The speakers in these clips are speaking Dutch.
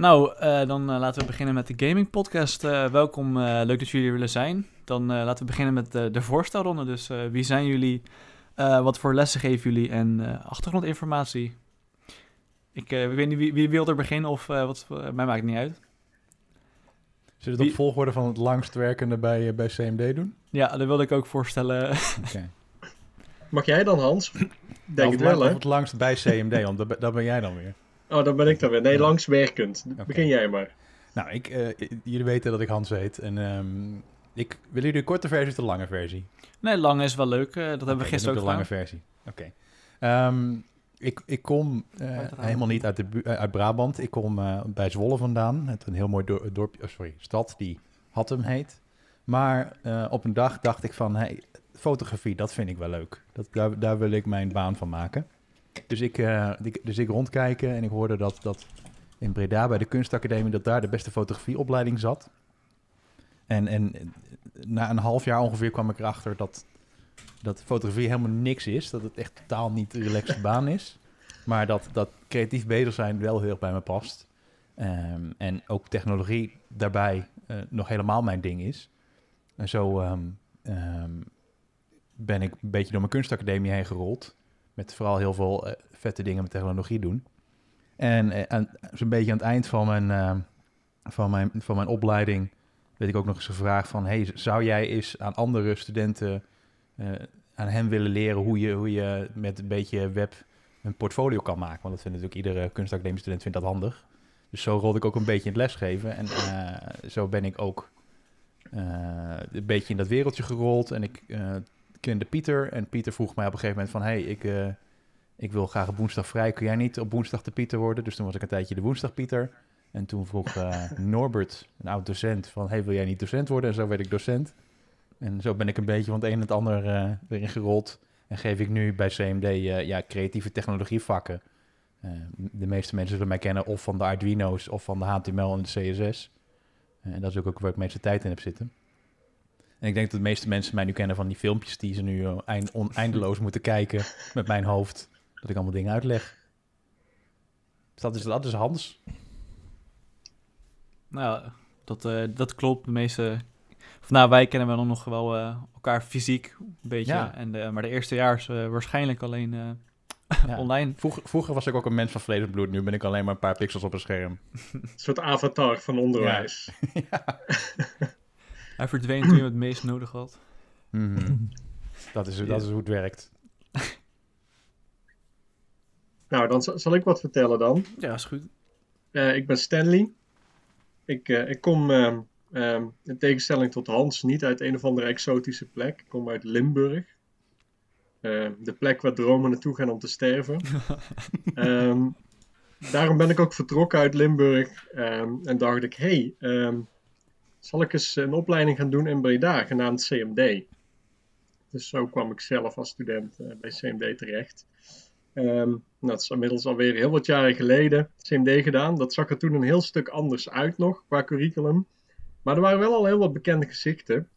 Nou, eh, dan eh, laten we beginnen met de gaming podcast. Eh, welkom, eh, leuk dat jullie er willen zijn. Dan eh, laten we beginnen met de, de voorstelronde. Dus eh, wie zijn jullie? Eh, wat voor lessen geven jullie? En eh, achtergrondinformatie. Ik eh, weet niet wie, wie wil er beginnen of eh, wat. mij maakt het niet uit. Zullen we het op volgorde van het langst werkende bij, bij CMD doen? Ja, dat wilde ik ook voorstellen. Oké. Mag jij dan, Hans? Denk of, het wel, hè? of het langst bij CMD, want dat ben jij dan weer. Oh, dan ben ik dan weer. Nee, Ja. langswerkend. Oké. Begin jij maar. Nou, ik, eh, jullie weten dat ik Hans heet. En ehm, ik, willen jullie de korte versie of de lange versie? nee, lang is wel leuk. eh, dat hebben we gisteren ook de lange versie. Oké. Ehm, ik, ik kom eh, helemaal niet uit, de, uit Brabant. Ik kom eh, bij Zwolle vandaan. Het een heel mooi dor- dorpje, oh, sorry, stad die Hattem heet. Maar eh, op een dag dacht ik van, hey, fotografie, dat vind ik wel leuk. Dat, daar, daar wil ik mijn baan van maken. Dus ik, ik- dus ik rondkijken en ik hoorde dat, dat in Breda bij de kunstacademie... dat daar de beste fotografieopleiding zat. En, en na een half jaar ongeveer kwam ik erachter dat, dat fotografie helemaal niks is. Dat het echt totaal niet de relaxte baan is. Maar dat, dat creatief bezig zijn wel heel erg bij me past. Ehm, en ook technologie daarbij eh, nog helemaal mijn ding is. En zo ehm, ehm, ben ik een beetje door mijn kunstacademie heen gerold. Met vooral heel veel eh, vette dingen met technologie doen. En eh, aan- zo'n beetje aan het eind van mijn, ehm, van, mijn, van mijn opleiding werd ik ook nog eens gevraagd van... Hey, zou jij eens aan andere studenten eh, aan hen willen leren hoe je, hoe je met een beetje web een portfolio kan maken? Want dat vindt natuurlijk iedere kunstacademische student vindt dat handig. Dus zo rolde ik ook een beetje in het lesgeven. En eh, zo ben ik ook eh, een beetje in dat wereldje gerold. En ik eh, kende Pieter. En Pieter vroeg mij op een gegeven moment van... hey, ik, eh, ik wil graag op woensdag vrij. Kun jij niet op woensdag de Pieter worden? Dus toen was ik een tijdje de woensdag Pieter. En toen vroeg eh, Norbert, een oud docent, van... hey, wil jij niet docent worden? En zo werd ik docent. En zo ben ik een beetje van het een en het ander eh, erin gerold. En geef ik nu bij CMD ja, creatieve technologievakken. De meeste mensen zullen mij kennen of van de Arduino's of van de HTML en de CSS. En dat is ook waar ik de meeste tijd in heb zitten. En ik denk dat de meeste mensen mij nu kennen van die filmpjes die ze nu eh, eind, oneindeloos moeten kijken met mijn hoofd. Dat ik allemaal dingen uitleg. Dus dat is, dat is Hans. Nou, ja, dat, eh, dat klopt. De meeste. Of, nou, wij kennen wel nog wel eh, elkaar fysiek een beetje. Ja. En de, maar de eerste jaar is waarschijnlijk alleen eh, Ja. online. Vroeger, vroeger was ik ook een mens van vlees en bloed. Nu ben ik alleen maar een paar pixels op een scherm. Een soort avatar van onderwijs. Hij verdween toen je het meest nodig had. Mhm. dat, is, dat is hoe het werkt. Nou, dan zal zal ik wat vertellen dan. Ja, is goed. Eh, ik ben Stanley. Ik, eh, ik kom, ehm, ehm, in tegenstelling tot Hans, niet uit een of andere exotische plek. Ik kom uit Limburg. Eh, de plek waar dromen naartoe gaan om te sterven. Ehm, daarom ben ik ook vertrokken uit Limburg. ehm, en dacht ik, hé, hey, ehm, zal ik eens een opleiding gaan doen in Breda, genaamd CMD. Dus zo kwam ik zelf als student eh, bij CMD terecht. Ehm, nou, dat is inmiddels alweer heel wat jaren geleden CMD gedaan. Dat zag er toen een heel stuk anders uit nog qua curriculum. Maar er waren wel al heel wat bekende gezichten.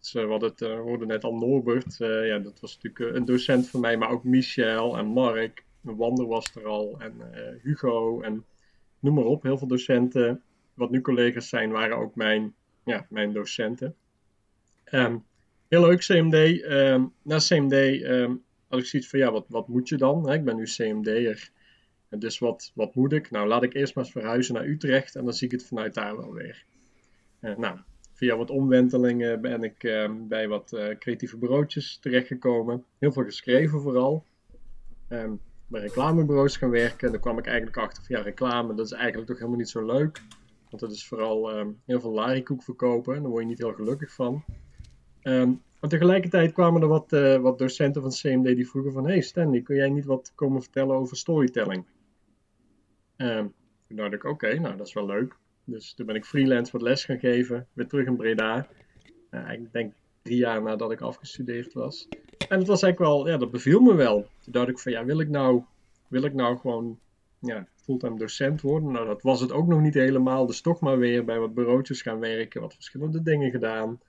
Dus, eh, we, het, we hoorden net al Norbert. ja, dat was natuurlijk een docent van mij. Maar ook Michel en Mark. Wander was er al. En Hugo. En noem maar op. Heel veel docenten. Wat nu collega's zijn, waren ook mijn, ja, mijn docenten. Ehm, heel leuk CMD. Ehm, na CMD ehm, had ik zoiets van, ja, wat, wat moet je dan? Ik ben nu CMD'er. Dus wat, wat moet ik? Nou, laat ik eerst maar eens verhuizen naar Utrecht en dan zie ik het vanuit daar wel weer. Eh, nou, via wat omwentelingen ben ik bij wat eh, creatieve bureautjes terechtgekomen. Heel veel geschreven vooral. Ehm, bij reclamebureaus gaan werken. En daar kwam ik eigenlijk achter van, ja, reclame, dat is eigenlijk toch helemaal niet zo leuk. Want dat is vooral ehm, heel veel larikoek verkopen. En daar word je niet heel gelukkig van. Ehm, maar tegelijkertijd kwamen er wat, eh, wat docenten van CMD die vroegen van... Hey Stanley, kun jij niet wat komen vertellen over storytelling? Ehm, toen dacht ik, oké, nou dat is wel leuk. Dus toen ben ik freelance wat les gaan geven. Weer terug in Breda. Eh, ik denk drie jaar nadat ik afgestudeerd was. En het was eigenlijk wel, ja, dat beviel me wel. Toen dacht ik van, ja, wil ik nou, wil ik nou gewoon ja, fulltime docent worden? Nou, dat was het ook nog niet helemaal. Dus toch maar weer bij wat bureautjes gaan werken. Wat verschillende dingen gedaan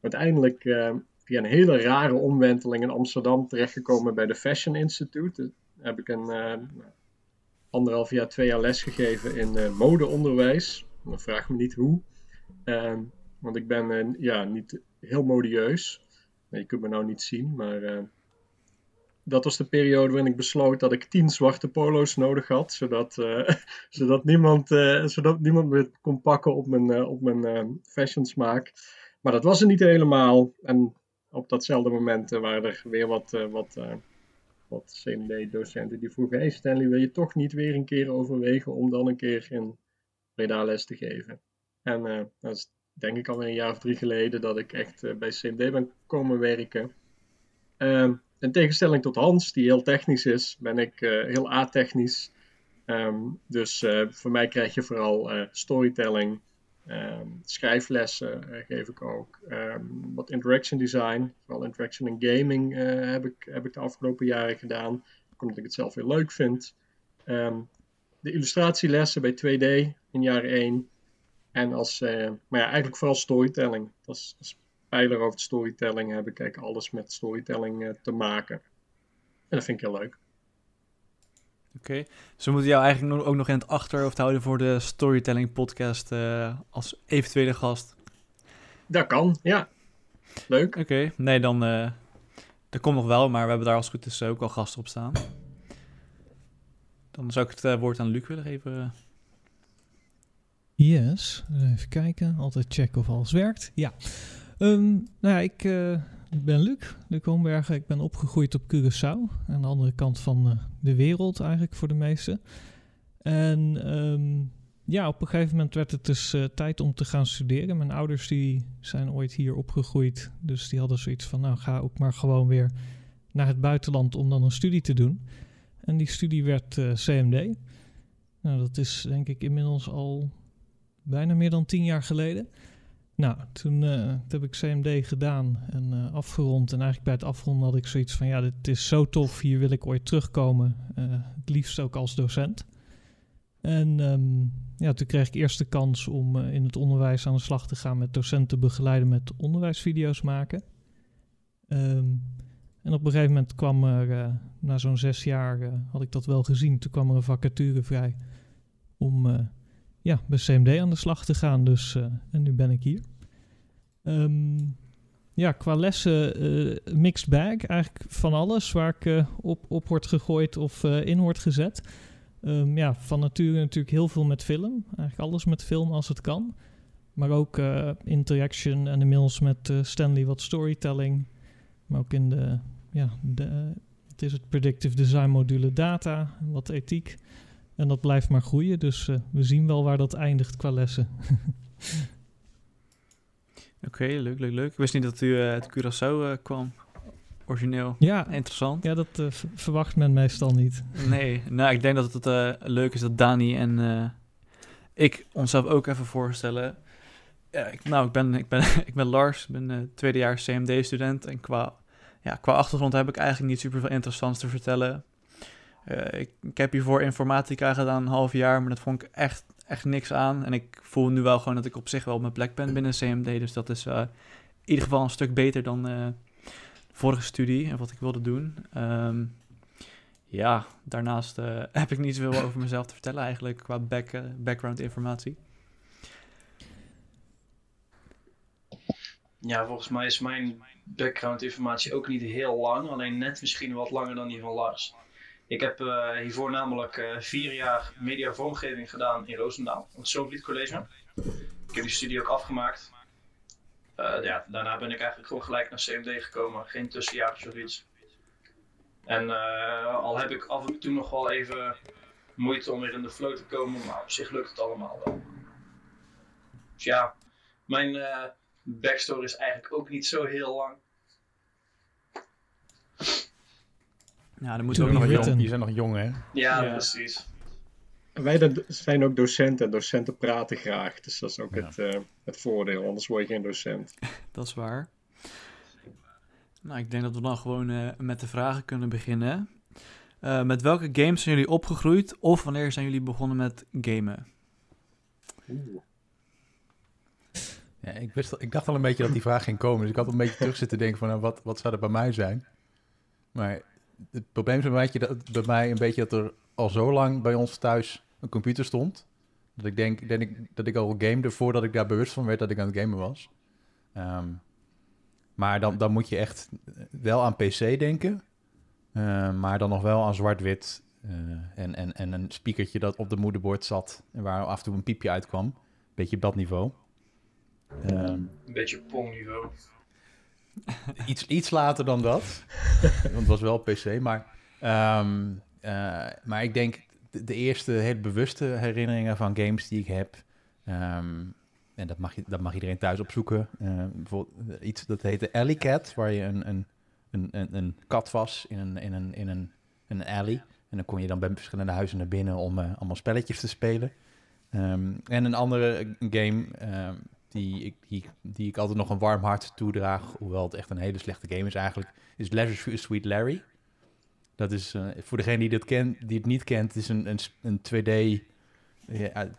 uiteindelijk eh, via een hele rare omwenteling in Amsterdam terechtgekomen bij de Fashion Institute. Daar heb ik een, eh, anderhalf jaar, twee jaar lesgegeven in uh, modeonderwijs. Dan vraag me niet hoe. Want ik ben ja, niet heel modieus. je kunt me nou niet zien, maar dat was de periode waarin ik besloot dat ik tien zwarte polo's nodig had. Zodat, zodat, niemand, zodat niemand me kon pakken op mijn, op mijn fashion smaak. Maar dat was er niet helemaal. En op datzelfde moment waren er weer wat, wat wat CMD-docenten die vroegen: Hey Stanley, wil je toch niet weer een keer overwegen om dan een keer in Breda les te geven? En uh, dat is denk ik alweer een jaar of drie geleden dat ik echt uh, bij CMD ben komen werken. In tegenstelling tot Hans, die heel technisch is, ben ik uh, heel atechnisch. Um, dus voor mij krijg je vooral storytelling, Um, schrijflessen geef ik ook. Um, wat interaction design, vooral interaction en gaming heb, ik, heb ik de afgelopen jaren gedaan. Omdat ik het zelf heel leuk vind. De illustratielessen bij 2D in jaar 1. En als, maar ja, eigenlijk vooral storytelling. Als, als pijler over storytelling heb ik eigenlijk alles met storytelling te maken. En dat vind ik heel leuk. Oké, okay. dus we moeten jou eigenlijk ook nog in het achterhoofd houden voor de Storytelling Podcast uh, als eventuele gast. Dat kan, ja. Leuk. Oké, okay. nee, dan. Uh, dat komt nog wel, maar we hebben daar als het goed is ook al gasten op staan. Dan zou ik het uh, woord aan Luc willen geven. Yes, even kijken. Altijd checken of alles werkt. Ja. Um, nou ja, ik ik ben Luc, Luc Hombergen. Ik ben opgegroeid op Curaçao. Aan de andere kant van uh, de wereld eigenlijk voor de meesten. En um, ja, op een gegeven moment werd het dus uh, tijd om te gaan studeren. Mijn ouders die zijn ooit hier opgegroeid. Dus die hadden zoiets van, nou ga ook maar gewoon weer naar het buitenland om dan een studie te doen. En die studie werd CMD. Nou, dat is denk ik inmiddels al bijna meer dan tien jaar geleden. Nou, toen, uh, heb ik CMD gedaan en uh, afgerond. En eigenlijk bij het afronden had ik zoiets van: ja, dit is zo tof, hier wil ik ooit terugkomen. Uh, het liefst ook als docent. En um, ja, toen kreeg ik eerst de kans om in het onderwijs aan de slag te gaan met docenten begeleiden met onderwijsvideo's maken. Um, en op een gegeven moment kwam er, na zo'n zes jaar had ik dat wel gezien, toen kwam er een vacature vrij om ja, bij CMD aan de slag te gaan. Dus, en nu ben ik hier. Um, ja, qua lessen uh, mixed bag. Eigenlijk van alles waar ik uh, op, op wordt gegooid of in wordt gezet. Um, ja, van nature natuurlijk heel veel met film. Eigenlijk alles met film als het kan. Maar ook interaction en inmiddels met Stanley wat storytelling. Maar ook in de, ja, de, het is het predictive design module data, wat ethiek. En dat blijft maar groeien, dus uh, we zien wel waar dat eindigt qua lessen. Oké, okay, leuk, leuk, leuk. Ik wist niet dat u uh, uit Curaçao uh, kwam. Origineel. Ja, interessant. Ja, dat verwacht men meestal niet. Nee, nou, ik denk dat het leuk is dat Dani en ik onszelf ook even voorstellen. Ja, ik, nou, ik ben, ik, ben, ik ben Lars, ik ben tweedejaars CMD-student. En qua, ja, qua achtergrond heb ik eigenlijk niet super veel interessants te vertellen. Ik, ik, heb hiervoor informatica gedaan, een half jaar, maar dat vond ik echt, echt niks aan. En ik voel nu wel gewoon dat ik op zich wel op mijn plek ben binnen CMD. Dus dat is uh, in ieder geval een stuk beter dan de vorige studie en wat ik wilde doen. Um, ja, daarnaast heb ik niet zoveel over mezelf te vertellen eigenlijk qua back, background informatie. Ja, volgens mij is mijn background informatie ook niet heel lang, alleen net misschien wat langer dan die van Lars. Ik heb uh, hiervoor namelijk uh, vier jaar media vormgeving gedaan in Roosendaal, op het Sovliet College. Ik heb die studie ook afgemaakt. Uh, ja, daarna ben ik eigenlijk gewoon gelijk naar CMD gekomen, geen tussenjaartjes of iets. En al heb ik af en toe nog wel even moeite om weer in de flow te komen, maar op zich lukt het allemaal wel. Dus ja, mijn backstory is eigenlijk ook niet zo heel lang. Ja, dan moeten we ook nog jong. Je zijn nog jong, hè? Ja, precies. Wij zijn ook docenten. Docenten praten graag. Dus dat is ook het, uh, het voordeel. Anders word je geen docent. dat is waar. Nou, ik denk dat we dan gewoon uh, met de vragen kunnen beginnen. Uh, met welke games zijn jullie opgegroeid? Of wanneer zijn jullie begonnen met gamen? Oeh. Ja, ik, wist, ik dacht al een beetje dat die vraag ging komen. Dus ik had een beetje terug zitten denken van... Nou, wat, wat zou er bij mij zijn? Maar het probleem is een beetje dat, bij mij een beetje dat er al zo lang bij ons thuis een computer stond. Dat ik denk, denk ik, dat ik al gamede voordat ik daar bewust van werd dat ik aan het gamen was. Ehm, maar dan, dan moet je echt wel aan PC denken. Eh, maar dan nog wel aan zwart-wit. eh, en, en, en een speakertje dat op de moederbord zat. En waar af en toe een piepje uitkwam. Beetje dat niveau. Ehm, Een beetje pong-niveau. Iets, iets later dan dat. Want het was wel PC. Maar, ehm, eh, maar ik denk de, eerste hele bewuste herinneringen van games die ik heb. ehm, en dat mag, je, dat mag iedereen thuis opzoeken. eh, bijvoorbeeld eh, iets dat heette Alley Cat. Waar je een, een, een, een, een kat was in een, in, een, in een, een alley. En dan kon je dan bij verschillende huizen naar binnen om allemaal spelletjes te spelen. Ehm, en een andere game die, ik, die, die ik altijd nog een warm hart toedraag, hoewel het echt een hele slechte game is eigenlijk, is Leisure Suite Larry. Dat is, eh, voor degene die, dat kent, die het niet kent, is een, een, een 2D ja,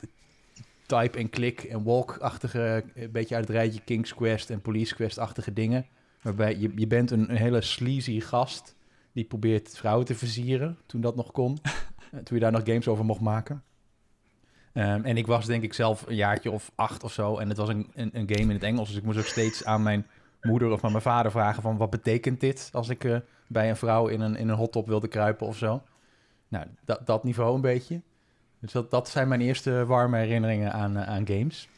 type en click en walk-achtige, een beetje uit het rijtje King's Quest en Police Quest-achtige dingen. Waarbij je, je bent een, een hele sleazy gast die probeert vrouwen te versieren, toen dat nog kon. Eh, toen je daar nog games over mocht maken. Ehm, en ik was denk ik zelf een jaartje of acht of zo. En het was een, een, een game in het Engels. Dus ik moest ook steeds aan mijn moeder of aan mijn vader vragen van... wat betekent dit als ik eh, bij een vrouw in een, in een hot tub wilde kruipen of zo. Nou, dat, dat niveau een beetje. Dus dat, dat zijn mijn eerste warme herinneringen aan, eh, aan games.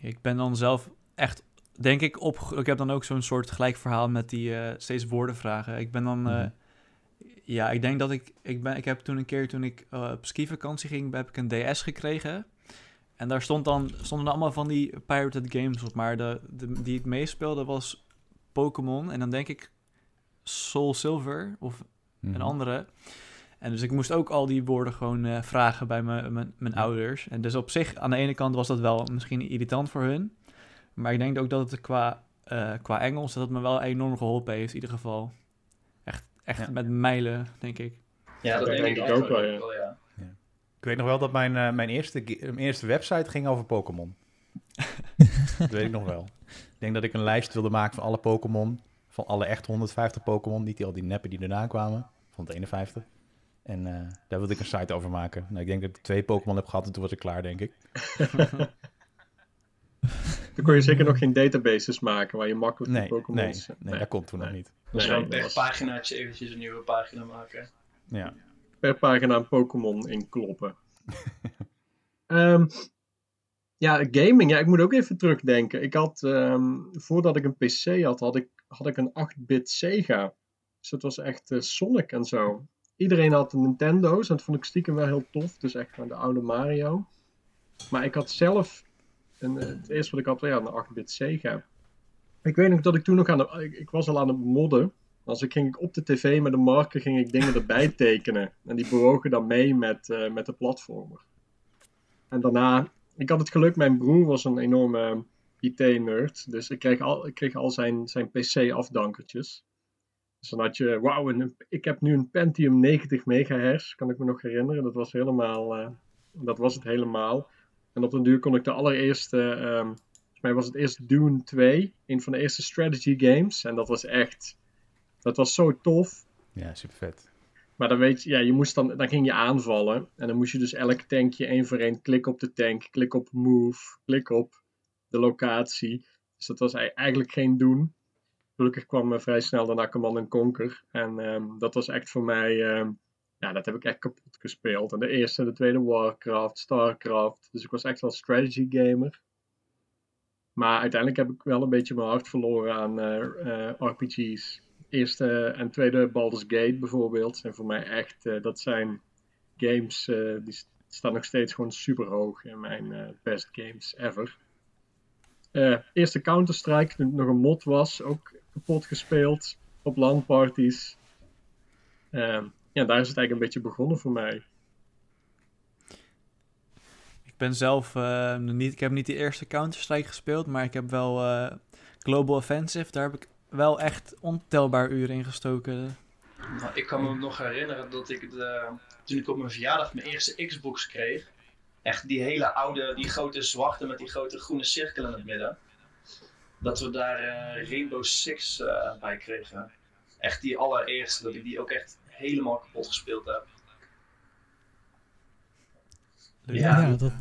Ik ben dan zelf echt, denk ik, op. Ik heb dan ook zo'n soort gelijk verhaal met die eh, steeds woordenvragen. Ik ben dan. Mhm. Ja, ik denk dat ik. Ik, ben, ik heb toen een keer, toen ik eh, op skivakantie ging, heb ik een DS gekregen. En daar stond dan, stonden allemaal van die pirated games op. Maar de, de, die ik meespeelde was Pokémon. En dan denk ik Soul Silver of Mhm. een andere. En dus ik moest ook al die woorden gewoon eh, vragen bij mijn ouders. En dus op zich, aan de ene kant was dat wel misschien irritant voor hun. Maar ik denk ook dat het qua, eh, qua Engels, dat het me wel enorm geholpen heeft in ieder geval. Echt, Ja. met mijlen, denk ik. Ja, dat Dat denk, denk ik ook wel, ja. ja. Ik weet nog wel dat mijn, eh, mijn, eerste, mijn eerste website ging over Pokémon. dat weet ik nog wel. Ik denk dat ik een lijst wilde maken van alle Pokémon. Van alle echt 150 Pokémon. Niet die, al die neppen die erna kwamen. Van het 51. En eh, daar wilde ik een site over maken. Nou, ik denk dat ik twee Pokémon heb gehad en toen was ik klaar, denk ik. Dan kon je zeker nog geen databases maken waar je makkelijk Nee, die nee, Pokémon's... nee, dat kon toen nog nee. niet. Dus Nee, per was- paginaatje eventjes een nieuwe pagina maken. Ja. per pagina een Pokémon inkloppen. Ehm ja, gaming. Ja, ik moet ook even terugdenken. Ik had, ehm, voordat ik een PC had, had ik, had ik een 8-bit Sega. Dus dat was echt eh, Sonic en zo. Iedereen had een Nintendo's en dat vond ik stiekem wel heel tof. Dus echt van de oude Mario. Maar ik had zelf, een, eh, het eerste wat ik had, ja, een 8-bit Sega. Ik weet nog dat ik toen nog aan de, ik, was al aan het modden. Als ik ging op de tv met een marker ging ik dingen erbij tekenen. En die bewogen dan mee met, eh, met de platformer. En daarna, ik had het geluk, mijn broer was een enorme IT-nerd. Dus ik kreeg al, ik kreeg al zijn, zijn PC-afdankertjes. Dus dan had je, wauw, ik heb nu een Pentium 90 megahertz, kan ik me nog herinneren. Dat was helemaal, eh, dat was het helemaal. En op den duur kon ik de allereerste, ehm, volgens mij was het eerst Dune 2, een van de eerste strategy games. En dat was echt, dat was zo tof. Ja, super vet. Maar dan weet je, ja, je moest dan, dan ging je aanvallen. En dan moest je dus elk tankje één voor één klik op de tank, klik op move, klik op de locatie. Dus dat was ei- eigenlijk geen doen. Gelukkig kwam eh, vrij snel daarna Command en Conquer. En ehm, dat was echt voor mij, ehm, ja, dat heb ik echt kapot gespeeld. En de eerste en de tweede Warcraft, Starcraft. Dus ik was echt wel strategy gamer. Maar uiteindelijk heb ik wel een beetje mijn hart verloren aan eh, eh, RPG's eerste en tweede Baldur's Gate bijvoorbeeld zijn voor mij echt, eh, dat zijn games die st- staan nog steeds gewoon super hoog in mijn best games ever. Eerste Counter-Strike, toen het nog een mod was, ook kapot gespeeld op LAN-parties. Ja, daar is het eigenlijk een beetje begonnen voor mij. Ik ben zelf eh, niet, ik heb niet de eerste Counter-Strike gespeeld, maar ik heb wel eh, Global Offensive. Daar heb ik wel echt ontelbaar uren in gestoken. Nou, ik kan me nog herinneren dat ik de, toen ik op mijn verjaardag mijn eerste Xbox kreeg. Echt die hele oude, die grote zwarte met die grote groene cirkel in het midden. Dat we daar eh, Rainbow Six eh, bij kregen. Echt die allereerste, dat ik die ook echt helemaal kapot gespeeld heb. Ja. Ja, dat,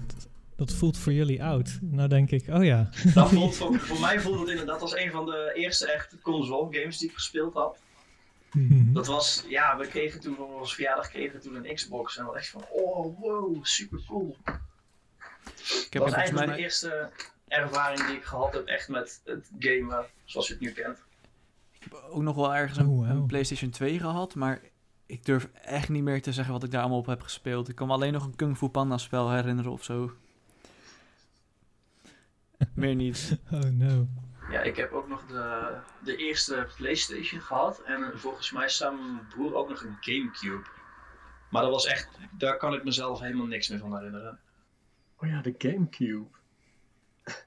dat voelt voor jullie oud. Nou denk ik, oh ja. Dat voelt, voor, voor mij voelt het inderdaad als een van de eerste echte console games die ik gespeeld had. Mhm. Dat was, ja, we kregen toen voor onze verjaardag kregen we toen een Xbox. En we echt van, oh wow, super cool. Ik heb dat was eigenlijk mij... de eerste ervaring die ik gehad heb echt met het gamen zoals je het nu kent. ook nog wel ergens een, Oh, wow. een PlayStation 2 gehad, maar ik durf echt niet meer te zeggen wat ik daar allemaal op heb gespeeld. Ik kan me alleen nog een Kung Fu Panda spel herinneren of zo. meer niet. Oh no. Ja, ik heb ook nog de, de eerste PlayStation gehad. En volgens mij samen met mijn broer ook nog een Gamecube. Maar dat was echt, daar kan ik mezelf helemaal niks meer van herinneren. Oh ja, de Gamecube.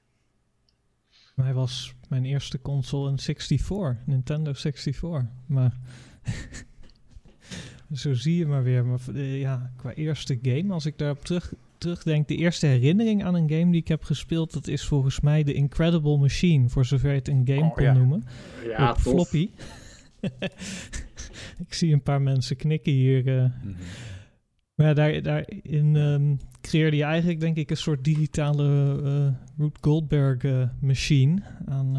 Mij was mijn eerste console een 64, Nintendo 64. Maar zo zie je maar weer. Maar eh, ja, qua eerste game, als ik daarop terug, terugdenk, de eerste herinnering aan een game die ik heb gespeeld, dat is volgens mij de Incredible Machine, voor zover je het een game Oh, kon ja. noemen. Ja, op tof. floppy. ik zie een paar mensen knikken hier. eh. Mhm. Maar ja, daar, daarin ehm, creëerde je eigenlijk, denk ik, een soort digitale Goldberg eh, machine aan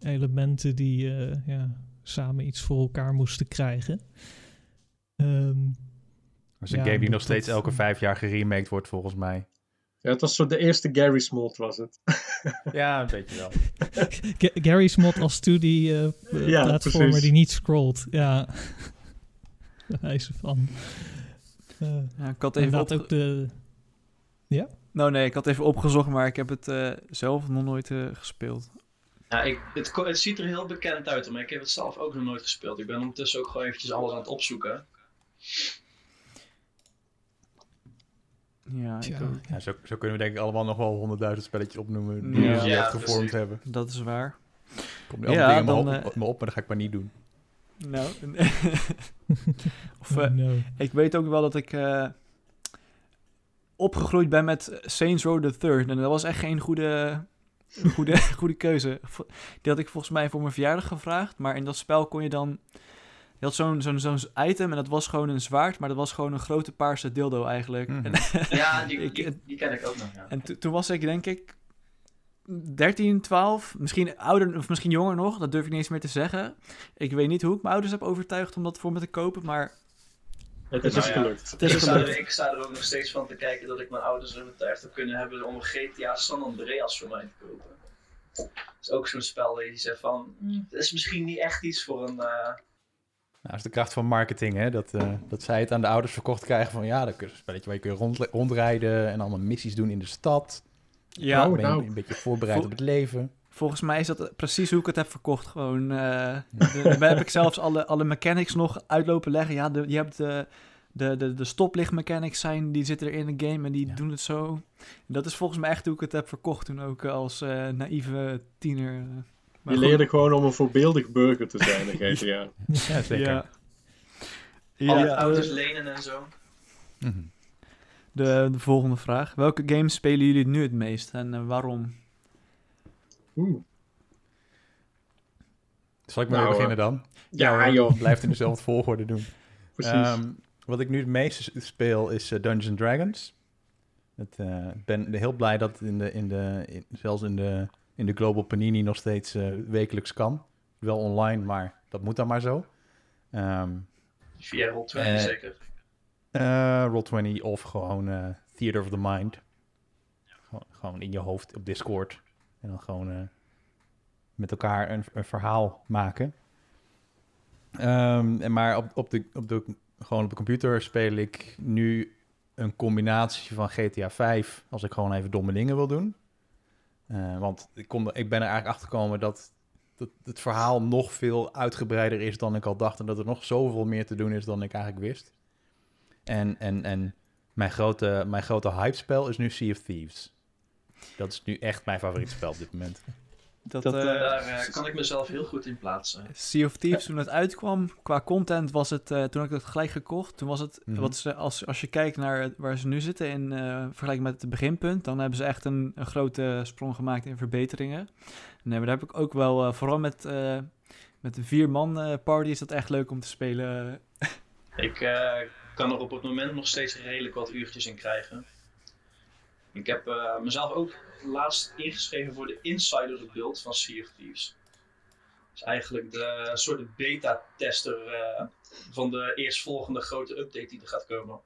eh, elementen die ja, samen iets voor elkaar moesten krijgen. Ehm, Dat is een Ja, game die nog steeds dat- elke vijf jaar geremaked wordt, volgens mij. Ja, het was zo de eerste Gary Smolt was het. Ja, een beetje wel. Ga- Gary Smot als 2D eh, eh, Ja, die niet scrolt. Ja, wijze van. Eh, Ja, ik had even ook de... Nou nee, ik had even opgezocht, maar ik heb het eh, zelf nog nooit eh, gespeeld. Ja, ik, het, het ziet er heel bekend uit, maar ik heb het zelf ook nog nooit gespeeld. Ik ben ondertussen ook gewoon eventjes alles aan het opzoeken. Ja, ik ook. Ja, zo, zo kunnen we denk ik allemaal nog wel honderdduizend spelletjes opnoemen die Ja. we Ja, echt gevormd precies. hebben. dat is waar. Komt Ja, ja, dingen dan, me, eh, op, me op, maar dat ga ik maar niet doen. Nou, of, Oh, eh, no. ik weet ook wel dat ik eh, opgegroeid ben met Saints Row the Third. En dat was echt geen goede, goede, goede keuze. Die had ik volgens mij voor mijn verjaardag gevraagd. Maar in dat spel kon je dan... Je had zo'n zo'n zo'n item en dat was gewoon een zwaard, maar dat was gewoon een grote paarse dildo eigenlijk. Mhm. En, Ja, die, Ik- die, die ken ik ook nog. Ja. en to- toen was ik denk ik 13, 12, misschien ouder of misschien jonger nog, dat durf ik niet eens meer te zeggen. Ik weet niet hoe ik mijn ouders heb overtuigd om dat voor me te kopen, maar Het is Nou ja. gelukt. het is ik, sta er, ik sta er ook nog steeds van te kijken dat ik mijn ouders overtuigd heb kunnen hebben om GTA San Andreas voor mij te kopen. Dat is ook zo'n spel dat je zegt van, "Hmm, het is misschien niet echt iets voor een... eh, Nou, dat is de kracht van marketing, hè? Dat, eh, dat zij het aan de ouders verkocht krijgen van... ja, dat is een spelletje waar je kunt rond, rondrijden... en allemaal missies doen in de stad. Ja, Oh, je nou. een beetje voorbereid Vo- op het leven. volgens mij is dat precies hoe ik het heb verkocht. Gewoon, daar heb ik zelfs alle, alle mechanics nog uitlopen leggen. Ja, de, je hebt de, de, de, de stoplichtmechanics zijn, die zitten er in de game en die Ja. doen het zo. Dat is volgens mij echt hoe ik het heb verkocht toen ook als eh, naïeve tiener. Eh. Maar Je goed, leerde gewoon om een voorbeeldig burger te zijn in GTA. Ja, zeker. Ja. al die Ja, auto's eh, lenen en zo. Mhm. de, de volgende vraag. Welke games spelen jullie nu het meest en eh, waarom? Oeh. Zal ik maar Nou, beginnen dan? Ja, hoor, joh. Blijf in dezelfde volgorde doen. Precies. Ehm, wat ik nu het meeste speel is eh, Dungeons Dragons. Eh, Ik ben heel blij dat in de, in de, in- zelfs in de, in de Global Panini nog steeds eh, wekelijks kan. Wel online, maar dat moet dan maar zo. Ehm Via Roll20 Eh, zeker. eh, Roll20 of gewoon Theater of the Mind. Gewoon, gewoon in je hoofd op Discord. En dan gewoon met elkaar een, een verhaal maken. Ehm, en maar op, op, de, op de, gewoon op de computer speel ik nu een combinatie van GTA 5 als ik gewoon even domme dingen wil doen. Eh, want ik, er- ik ben er eigenlijk achter gekomen dat, dat het verhaal nog veel uitgebreider is dan ik al dacht. En dat er nog zoveel meer te doen is dan ik eigenlijk wist. En, en, en mijn grote, mijn grote hype-spel is nu Sea of Thieves. Dat is nu echt mijn favoriete spel op dit moment. Dat, Dat, eh, Daar eh, kan ik mezelf heel goed in plaatsen. Sea of Thieves, toen het uitkwam, qua content was het, eh, toen heb ik het gelijk gekocht. Toen was het, Mhm. wat ze, als, als je kijkt naar waar ze nu zitten in uh, vergelijking met het beginpunt, dan hebben ze echt een, een grote sprong gemaakt in verbeteringen. Nee, maar daar heb ik ook wel, eh, vooral met, eh, met de vier man eh, party is dat echt leuk om te spelen. Ik eh, kan er op het moment nog steeds redelijk wat uurtjes in krijgen. Ik heb eh, mezelf ook laatst ingeschreven voor de Insider build van Sea of Thieves. Dat is eigenlijk de soort beta-tester eh, van de eerstvolgende grote update die er gaat komen.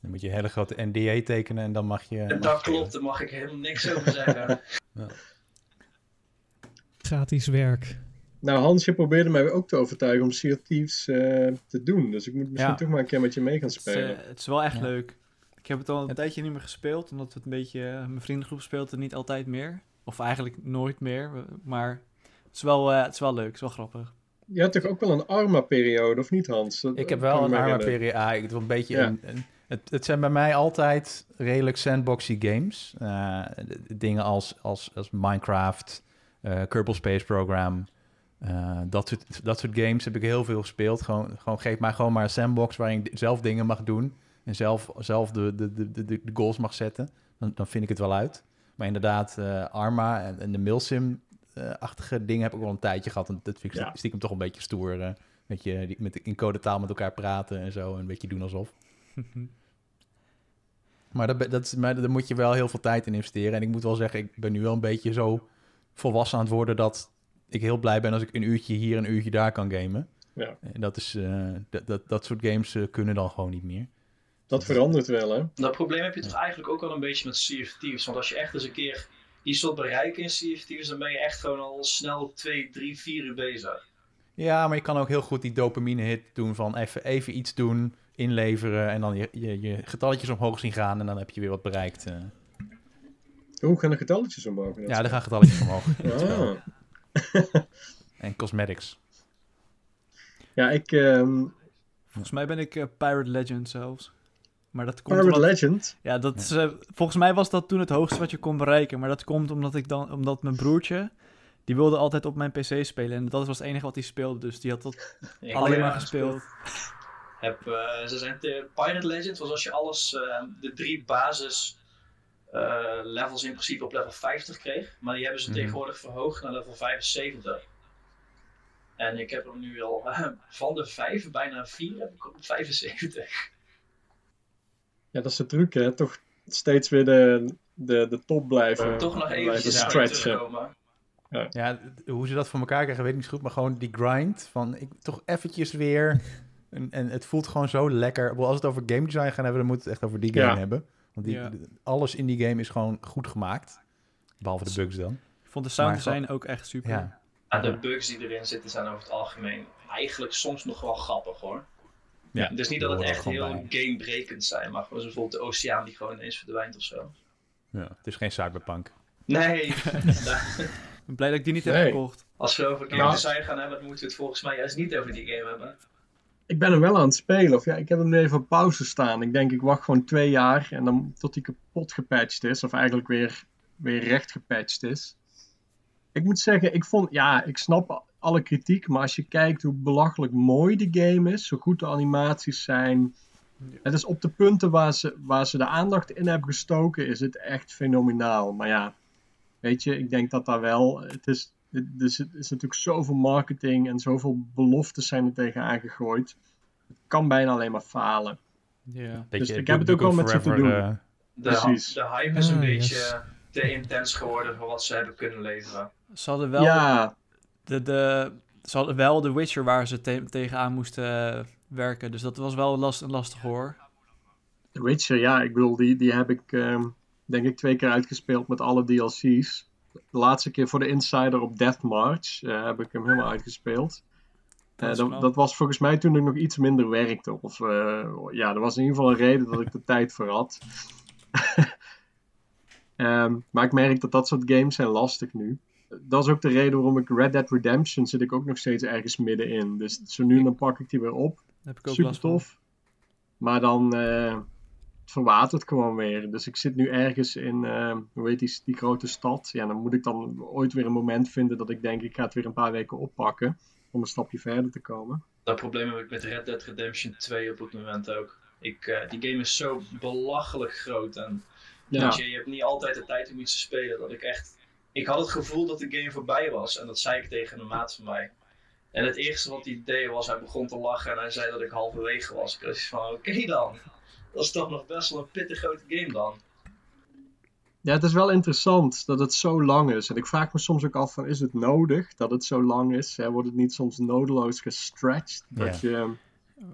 Dan moet je een hele grote NDA tekenen en dan mag je... En mag dat je- klopt, daar mag ik helemaal niks over zeggen. Gratis werk. Nou, Hans, je probeerde mij ook te overtuigen om Sea of Thieves eh, te doen. Dus ik moet misschien Ja. toch maar een keer met je mee gaan Het is, spelen. eh, het is wel echt Ja. leuk. Ik heb het al een tijdje niet meer gespeeld, omdat we het een beetje... eh, mijn vriendengroep speelt het niet altijd meer. Of eigenlijk nooit meer. Maar het is wel, eh, het is wel leuk, het is wel grappig. Je had toch ook wel een Arma-periode, of niet, Hans? Dat- Ik heb dat wel een me arma herinneren. periode. Ah, ik een beetje Ja. een, een- het, het zijn bij mij altijd redelijk sandboxy games. Eh, dingen als, als, als Minecraft, eh Kerbal Space Program. eh, dat, soort, dat soort games heb ik heel veel gespeeld. Gewoon, gewoon geef mij gewoon maar een sandbox waarin ik zelf dingen mag doen. En zelf, zelf de, de, de, de, de goals mag zetten. Dan, dan vind ik het wel uit. Maar inderdaad, eh, Arma en, en de Milsim-achtige dingen heb ik wel een tijdje gehad. En dat vind ik Ja. stiekem toch een beetje stoer. eh, met je die, met in codetaal met elkaar praten en zo. En een beetje doen alsof. Maar, dat, dat is, maar daar moet je wel heel veel tijd in investeren. En ik moet wel zeggen, ik ben nu wel een beetje zo volwassen aan het worden... dat ik heel blij ben als ik een uurtje hier en een uurtje daar kan gamen. Ja. En dat, is, eh, dat, dat, dat soort games eh, kunnen dan gewoon niet meer. Dat verandert wel, hè? Dat probleem heb je toch eigenlijk ook al een beetje met Thieves. Want als je echt eens een keer iets wilt bereiken in Thieves, dan ben je echt gewoon al snel 2, 3, 4 uur bezig. Ja, maar je kan ook heel goed die dopamine hit doen van even, even iets doen, inleveren... en dan je, je, je getalletjes omhoog zien gaan en dan heb je weer wat bereikt. eh. Hoe gaan de getalletjes omhoog? Ja, er gaan getalletjes omhoog. Ah. En cosmetics. Ja, ik... ehm Volgens mij ben ik eh, Pirate Legend zelfs. Maar dat komt omdat- Legend. Ja, dat is, eh, volgens mij was dat toen het hoogste wat je kon bereiken. Maar dat komt omdat, ik dan, omdat mijn broertje... Die wilde altijd op mijn PC spelen. En dat was het enige wat hij speelde. Dus die had dat Ik alleen maar gespeeld. Heb, eh, ze zijn te, Pirate Legend was als je alles, eh, de drie basis eh, levels in principe op level 50 kreeg. Maar die hebben ze Mhm. tegenwoordig verhoogd naar level 75. En ik heb hem nu al van de 5 bijna 4 heb ik op 75. Ja, dat is de truc, hè? Toch steeds weer de, de, de top blijven. Toch nog ja. stretchen. Ja, d- hoe ze dat voor elkaar krijgen weet ik niet zo goed, maar gewoon die grind van ik toch eventjes weer en, en het voelt gewoon zo lekker. Wel, Als we het over game design gaan hebben, dan moeten we het echt over die game Ja. hebben, want die, Ja. alles in die game is gewoon goed gemaakt, behalve de bugs dan. Ik vond de sound design ook echt super. Ja, Ja, de bugs die erin zitten zijn over het algemeen eigenlijk soms nog wel grappig hoor. Ja. Het is niet dat het echt heel gamebrekend zijn, maar gewoon bijvoorbeeld de oceaan die gewoon ineens verdwijnt of zo. Ja, het is geen cyberpunk. Nee, ben blij dat ik die niet heb Nee. gekocht. als we over game Nou. design gaan hebben, dan moeten we het volgens mij juist niet over die game hebben. Ik ben hem wel aan het spelen. Of ja, ik heb hem nu even op pauze staan. Ik denk, ik wacht gewoon twee jaar en dan tot hij kapot gepatcht is. Of eigenlijk weer, weer recht gepatcht is. Ik moet zeggen, ik vond, ja, ik snap alle kritiek. Maar als je kijkt hoe belachelijk mooi de game is, zo goed de animaties zijn. Het is op de punten waar ze, waar ze de aandacht in hebben gestoken, is het echt fenomenaal. Maar ja, weet je, ik denk dat daar wel. Het is, er is, er is natuurlijk zoveel marketing en zoveel beloftes zijn er tegenaan gegooid. Het kan bijna alleen maar falen. Ja. Dus ik heb het ook wel met ze te doen. eh, De, Precies. de hype is een Ah, beetje yes. te intens geworden voor wat ze hebben kunnen leveren. Ze hadden wel, Ja, de, de, ze hadden wel The Witcher waar ze te- tegenaan moesten eh, werken. Dus dat was wel last, lastig hoor. The Witcher, ja, ik bedoel, die, die heb ik ehm, denk ik twee keer uitgespeeld met alle DLC's. De laatste keer voor de Insider op Death March eh, heb ik hem helemaal uitgespeeld. Eh, Dat is dat, was volgens mij toen ik nog iets minder werkte. Of eh, ja, er was in ieder geval een reden dat ik de tijd voor had. Ehm, maar ik merk dat dat soort games zijn lastig nu. Dat is ook de reden waarom ik Red Dead Redemption zit ik ook nog steeds ergens middenin. Dus zo nu en dan pak ik die weer op. Heb ik ook Super tof. Maar dan eh, het verwatert gewoon weer. Dus ik zit nu ergens in, eh, hoe heet die, die grote stad. Ja, dan moet ik dan ooit weer een moment vinden dat ik denk, ik ga het weer een paar weken oppakken. Om een stapje verder te komen. Dat probleem heb ik met Red Dead Redemption 2 op het moment ook. Ik, eh, die game is zo belachelijk groot en Ja, weet je, je hebt niet altijd de tijd om iets te spelen. Dat ik echt, ik had het gevoel dat de game voorbij was en dat zei ik tegen een maat van mij. En het eerste wat hij deed was, hij begon te lachen en hij zei dat ik halverwege was. Ik was van, oké dan. Dat is toch nog best wel een pittig grote game dan. ja, het is wel interessant dat het zo lang is. En ik vraag me soms ook af van, is het nodig dat het zo lang is? Hè? Wordt het niet soms nodeloos gestretched? Dat je,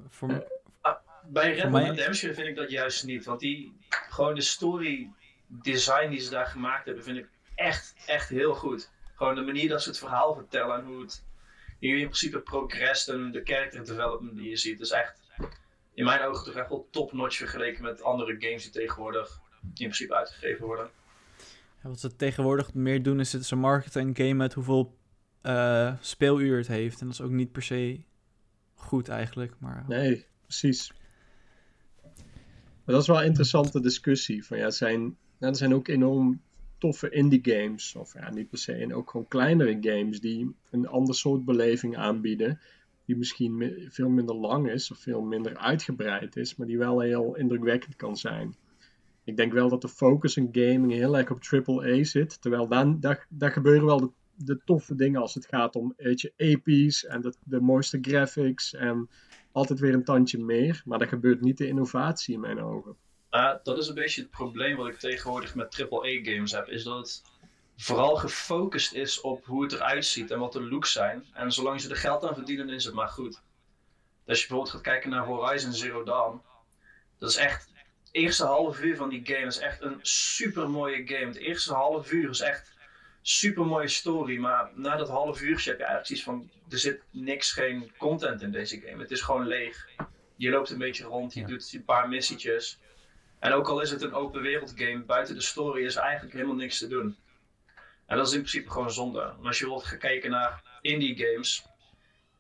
Voor, Eh, Bij Red Dead mij- Redemption vind ik dat juist niet. Want die, gewoon de story design die ze daar gemaakt hebben, vind ik echt, echt heel goed. Gewoon de manier dat ze het verhaal vertellen en hoe het hier in principe progressed en de character development die je ziet, is echt in mijn ogen toch echt wel top-notch vergeleken met andere games die tegenwoordig in principe uitgegeven worden. Ja, wat ze tegenwoordig meer doen is het ze marketen een game met hoeveel eh, speeluur het heeft. En dat is ook niet per se goed eigenlijk. Maar nee, precies. Maar dat is wel een interessante discussie. Van, ja, zijn, nou, er zijn ook enorm toffe indie games. Of ja, niet per se. En ook gewoon kleinere games die een ander soort beleving aanbieden. Die misschien mi- veel minder lang is of veel minder uitgebreid is. Maar die wel heel indrukwekkend kan zijn. Ik denk wel dat de focus in gaming heel erg op AAA zit. Terwijl daar, daar gebeuren wel de, de toffe dingen als het gaat om weet episch en de, de mooiste graphics. En altijd weer een tandje meer. Maar daar gebeurt niet de innovatie in mijn ogen. Ja, dat is een beetje het probleem wat ik tegenwoordig met AAA-games heb. Is dat het vooral gefocust is op hoe het eruit ziet en wat de looks zijn. En zolang ze er geld aan verdienen, is het maar goed. Als je bijvoorbeeld gaat kijken naar Horizon Zero Dawn. Dat is echt... Het eerste half uur van die game is echt een super mooie game. Het eerste half uur is echt super mooie story. Maar na dat half uurtje heb je eigenlijk zoiets van... Er zit niks, geen content in deze game. Het is gewoon leeg. Je loopt een beetje rond, je Ja. doet een paar missietjes. En ook al is het een open wereld game, buiten de story is eigenlijk helemaal niks te doen. En dat is in principe gewoon zonde. En als je wilt gaan kijken naar indie games,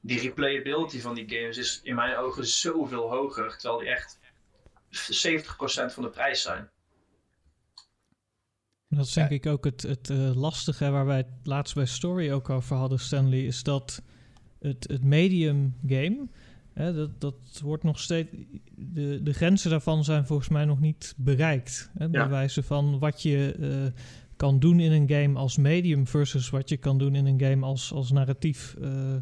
die replayability van die games is in mijn ogen zoveel hoger, terwijl die echt 70% van de prijs zijn. Dat is denk ik ook het, het eh, lastige waar wij het laatst bij Story ook over hadden, Stanley, is dat het, het medium game, hè, dat, dat wordt nog steeds, de, de grenzen daarvan zijn volgens mij nog niet bereikt. Hè, bij Ja. wijze van wat je eh, kan doen in een game als medium versus wat je kan doen in een game als, als narratief eh,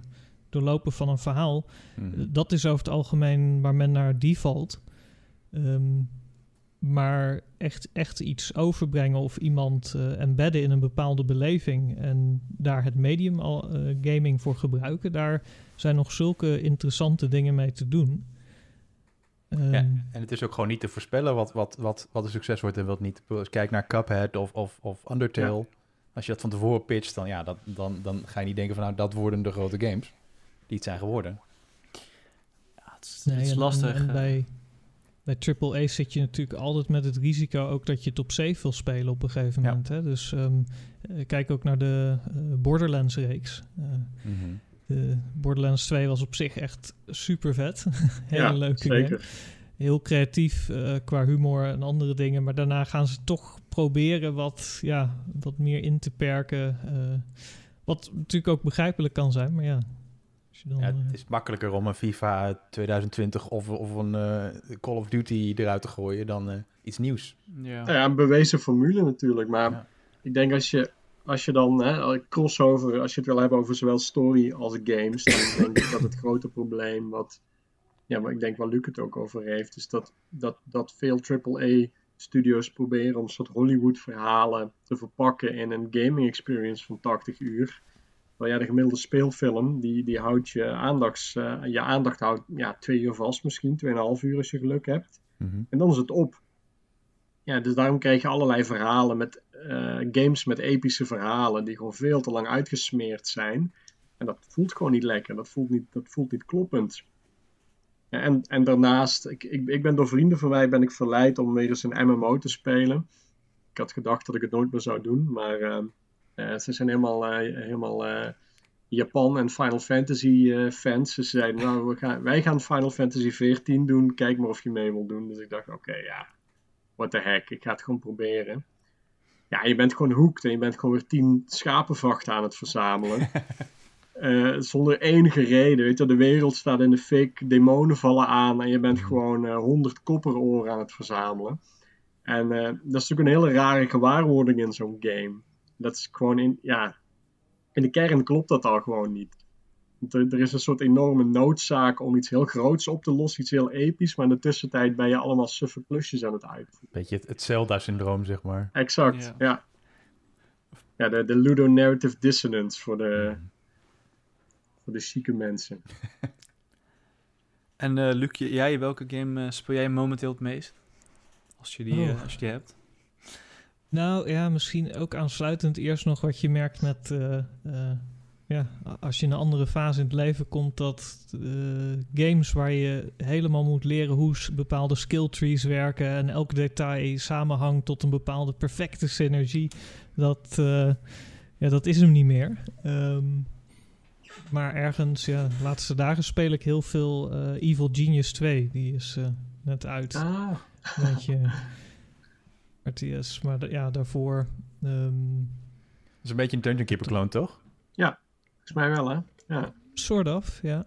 doorlopen van een verhaal. Mhm. Dat is over het algemeen waar men naar default. Ehm, maar echt, echt iets overbrengen of iemand eh embedden in een bepaalde beleving en daar het medium al, eh, gaming voor gebruiken, daar zijn nog zulke interessante dingen mee te doen. Ehm, Ja, en het is ook gewoon niet te voorspellen wat, wat, wat, wat een succes wordt en wat niet. Als je kijkt naar Cuphead of, of, of Undertale. Als je dat van tevoren pitcht, dan, ja, dat, dan, dan ga je niet denken van nou, dat worden de grote games. Die het zijn geworden. ja, het is, Nee, het is en- lastig. En, eh. bij, bij AAA zit je natuurlijk altijd met het risico ook dat je het op safe wil spelen op een gegeven Ja. moment. Hè? Dus ehm, eh, kijk ook naar de eh, Borderlands-reeks. Eh, de Borderlands 2 was op zich echt super vet. Hele ja, leuke zeker. game. Heel creatief eh, qua humor en andere dingen. Maar daarna gaan ze toch proberen wat, ja, wat meer in te perken. eh, wat natuurlijk ook begrijpelijk kan zijn, maar ja. Als je dan, Ja, eh, het is makkelijker om een FIFA 2020 of, of een eh, Call of Duty eruit te gooien dan eh, iets nieuws. ja. Ja, een bewezen formule natuurlijk. Maar Ja. ik denk als je, als je dan hè, crossover, als je het wil hebben over zowel story als games, dan denk ik dat het grote probleem wat, ja, maar ik denk waar Luc het ook over heeft, is dat, dat, dat veel AAA studio's proberen om een soort Hollywood verhalen te verpakken in een gaming experience van 80 uur. Terwijl ja, de gemiddelde speelfilm, die, die houdt je, aandachts, eh, je aandacht houdt ja, twee uur vast misschien, tweeënhalf uur als je geluk hebt. En dan is het op. Ja, dus daarom krijg je allerlei verhalen met eh, games met epische verhalen die gewoon veel te lang uitgesmeerd zijn. En dat voelt gewoon niet lekker. Dat voelt niet, dat voelt niet kloppend. En, en daarnaast, ik, ik, ik ben door vrienden van mij ben ik verleid om weer eens een MMO te spelen. Ik had gedacht dat ik het nooit meer zou doen, maar eh, eh, ze zijn helemaal, eh, helemaal Japan en Final Fantasy fans. Ze zeiden, nou, gaan, wij gaan Final Fantasy 14 doen, kijk maar of je mee wil doen. Dus ik dacht, oké, ja, what the heck, ik ga het gewoon proberen. Ja, je bent gewoon hooked en je bent gewoon weer tien schapenvachten aan het verzamelen. Eh, zonder enige reden, weet je, de wereld staat in de fik, demonen vallen aan en je bent gewoon eh, honderd kopperoren aan het verzamelen. En eh, dat is natuurlijk een hele rare gewaarwording in zo'n game. Dat is gewoon in, ja, in de kern klopt dat al gewoon niet. Want Er, er is een soort enorme noodzaak om iets heel groots op te lossen, iets heel episch, maar in de tussentijd ben je allemaal suffe plusjes aan het uitvoeren. Beetje het, het Zelda-syndroom, zeg maar. Exact, Ja. ja. Ja, de, de ludonarrative dissonance voor de, voor de chique mensen. En eh Luc, jij, welke game eh, speel jij momenteel het meest? Als je die, Oh. eh, als je die hebt. Nou ja, misschien ook aansluitend eerst nog wat je merkt met... eh, eh, ja, als je in een andere fase in het leven komt, dat eh, games waar je helemaal moet leren hoe bepaalde skill trees werken en elk detail samenhangt tot een bepaalde perfecte synergie, dat, eh, ja, dat is hem niet meer. Ehm, maar ergens, ja, de laatste dagen speel ik heel veel eh, Evil Genius 2. Die is eh, net uit. Ah, Een beetje RTS, maar ja, daarvoor... ehm, Dat is een beetje een Dungeon Keeper clone, toch? Volgens mij wel, hè? Ja. Sort of, ja.